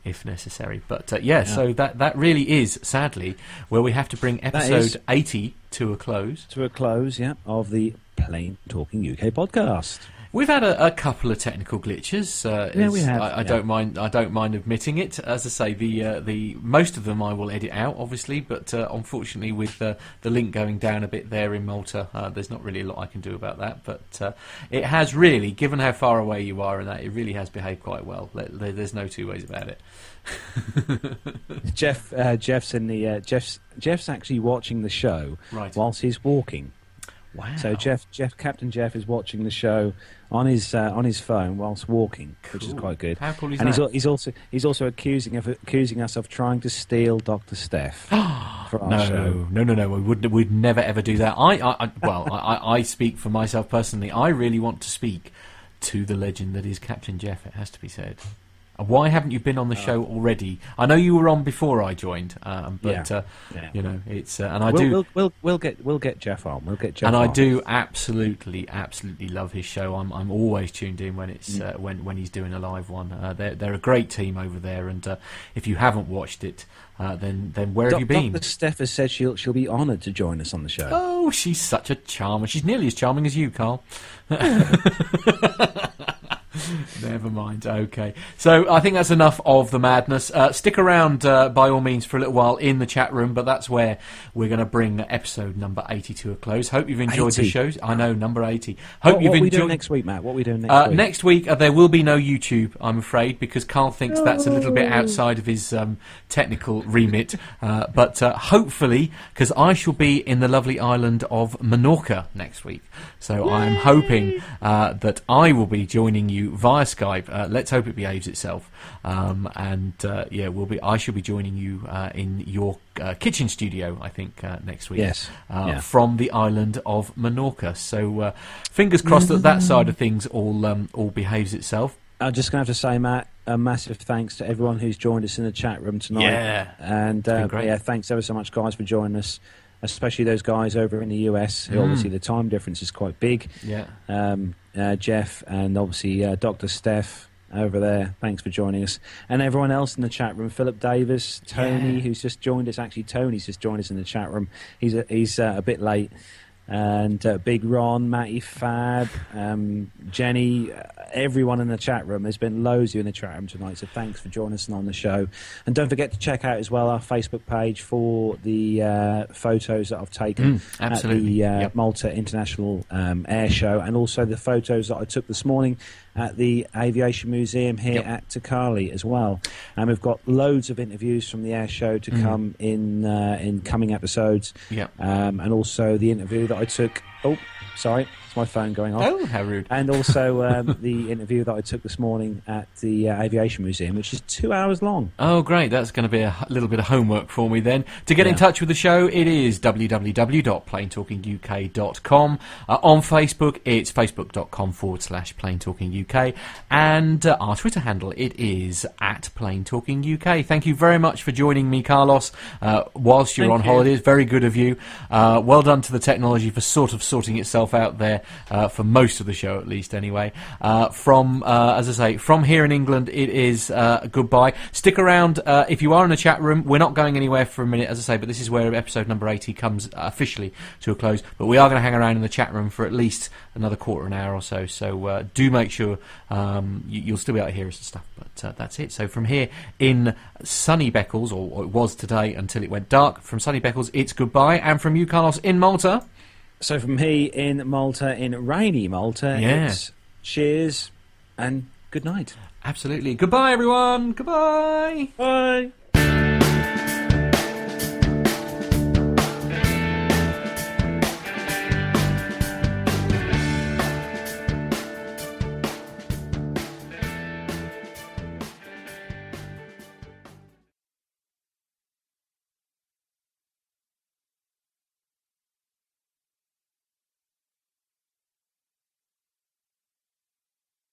if necessary, but uh, yeah, Yeah. so that that really is sadly where we have to bring episode eighty to a close. To a close, yeah, of the Plane Talking UK podcast. We've had a, a couple of technical glitches. Uh, Yeah, we have, I, I yeah. don't mind. I don't mind admitting it. As I say, the uh, the most of them I will edit out, obviously. But uh, unfortunately, with the link going down a bit there in Malta, uh, there's not really a lot I can do about that. But uh, it has really, given how far away you are, and that it really has behaved quite well. There- there- There's no two ways about it. Jeff uh, Jeff's in the uh, Jeff's Jeff's actually watching the show Right. whilst he's walking. Wow. So Jeff Jeff Captain Jeff is watching the show on his uh, on his phone whilst walking, which is quite good. How cool is and he's that? al- he's also he's also accusing of accusing us of trying to steal Doctor Steph no, show. no, no, no. We would we'd never ever do that. I, I, I well, I I speak for myself personally. I really want to speak to the legend that is Captain Jeff. It has to be said. Why haven't you been on the show already? I know you were on before I joined, um, but Yeah. uh, Yeah. you know it's uh, and I we'll, do. we'll, we'll we'll get we'll get Jeff on. We'll get Jeff on. and I do absolutely, absolutely love his show. I'm, I'm always tuned in when it's Mm. uh, when when he's doing a live one. Uh, they're they're a great team over there, and uh, if you haven't watched it, uh, then then where have you been? Dr. Steph has said she'll she'll be honoured to join us on the show. Oh, she's such a charmer. She's nearly as charming as you, Carl. Never mind. Okay. So I think that's enough of the madness. Uh, stick around, uh, by all means, for a little while in the chat room, but that's where we're going to bring episode number 80 to a close. Hope you've enjoyed the 80. shows. I know, number 80. Hope what you've what are we enjoyed. doing next week, Matt? What are we doing next Uh, week? next week, uh, there will be no YouTube, I'm afraid, because Carl thinks that's a little bit outside of his um, technical remit. Uh, but uh, hopefully, because I shall be in the lovely island of Menorca next week. So I'm hoping uh, that I will be joining you via Skype. Uh, let's hope it behaves itself. Um, and uh, yeah, we'll be. I shall be joining you uh, in your uh, kitchen studio. I think uh, next week. Yes. Uh, Yeah. From the island of Menorca. So uh, fingers crossed that that side of things all um, all behaves itself. I'm just going to have to say, Matt, a massive thanks to everyone who's joined us in the chat room tonight. Yeah. And uh, great. yeah, thanks ever so much, guys, for joining us, especially those guys over in the US, who Mm. obviously the time difference is quite big. Yeah. Um, uh, Jeff and obviously uh, Dr. Steph over there. Thanks for joining us. And everyone else in the chat room Philip Davis, Tony, Yeah. who's just joined us. Actually, Tony's just joined us in the chat room. He's a, he's uh, a bit late. And uh, Big Ron, Matty Fab, um, Jenny, uh, everyone in the chat room. There's been loads of you in the chat room tonight, so thanks for joining us on the show. And don't forget to check out as well our Facebook page for the uh, photos that I've taken Mm, at the uh, Yep. Malta International um, Air Show, and also the photos that I took this morning at the Aviation Museum here Yep. at Ta' Qali as well. And we've got loads of interviews from the air show to come in uh, in coming episodes. Yep. Um, and also the interview that I took. Oh, sorry, it's my phone going off. Oh, how rude. And also um, the interview that I took this morning at the uh, Aviation Museum, which is two hours long. Oh, great. That's going to be a little bit of homework for me then. To get in touch with the show, it is www.planetalkinguk.com. Uh, on Facebook, it's facebook.com forward slash planetalkinguk. And uh, our Twitter handle, it is at planetalkinguk. Thank you very much for joining me, Carlos, uh, whilst you're Thank on you. holidays. Very good of you. Uh, well done to the technology for sort of sorting itself out there, uh, for most of the show at least anyway. Uh, from, uh, as I say, from here in England, it is goodbye. Stick around if you are in the chat room. We're not going anywhere for a minute, as I say, but this is where episode number 80 comes officially to a close. But we are going to hang around in the chat room for at least another quarter of an hour or so. So do make sure um, you, you'll still be able to hear us and stuff. But that's it. So from here in sunny Beccles, or, or it was today until it went dark, from sunny Beccles, it's goodbye. And from you, Carlos, in Malta. So from me in Malta, in rainy Malta, Yeah. it's cheers and good night. Absolutely. Goodbye, everyone. Goodbye. Bye.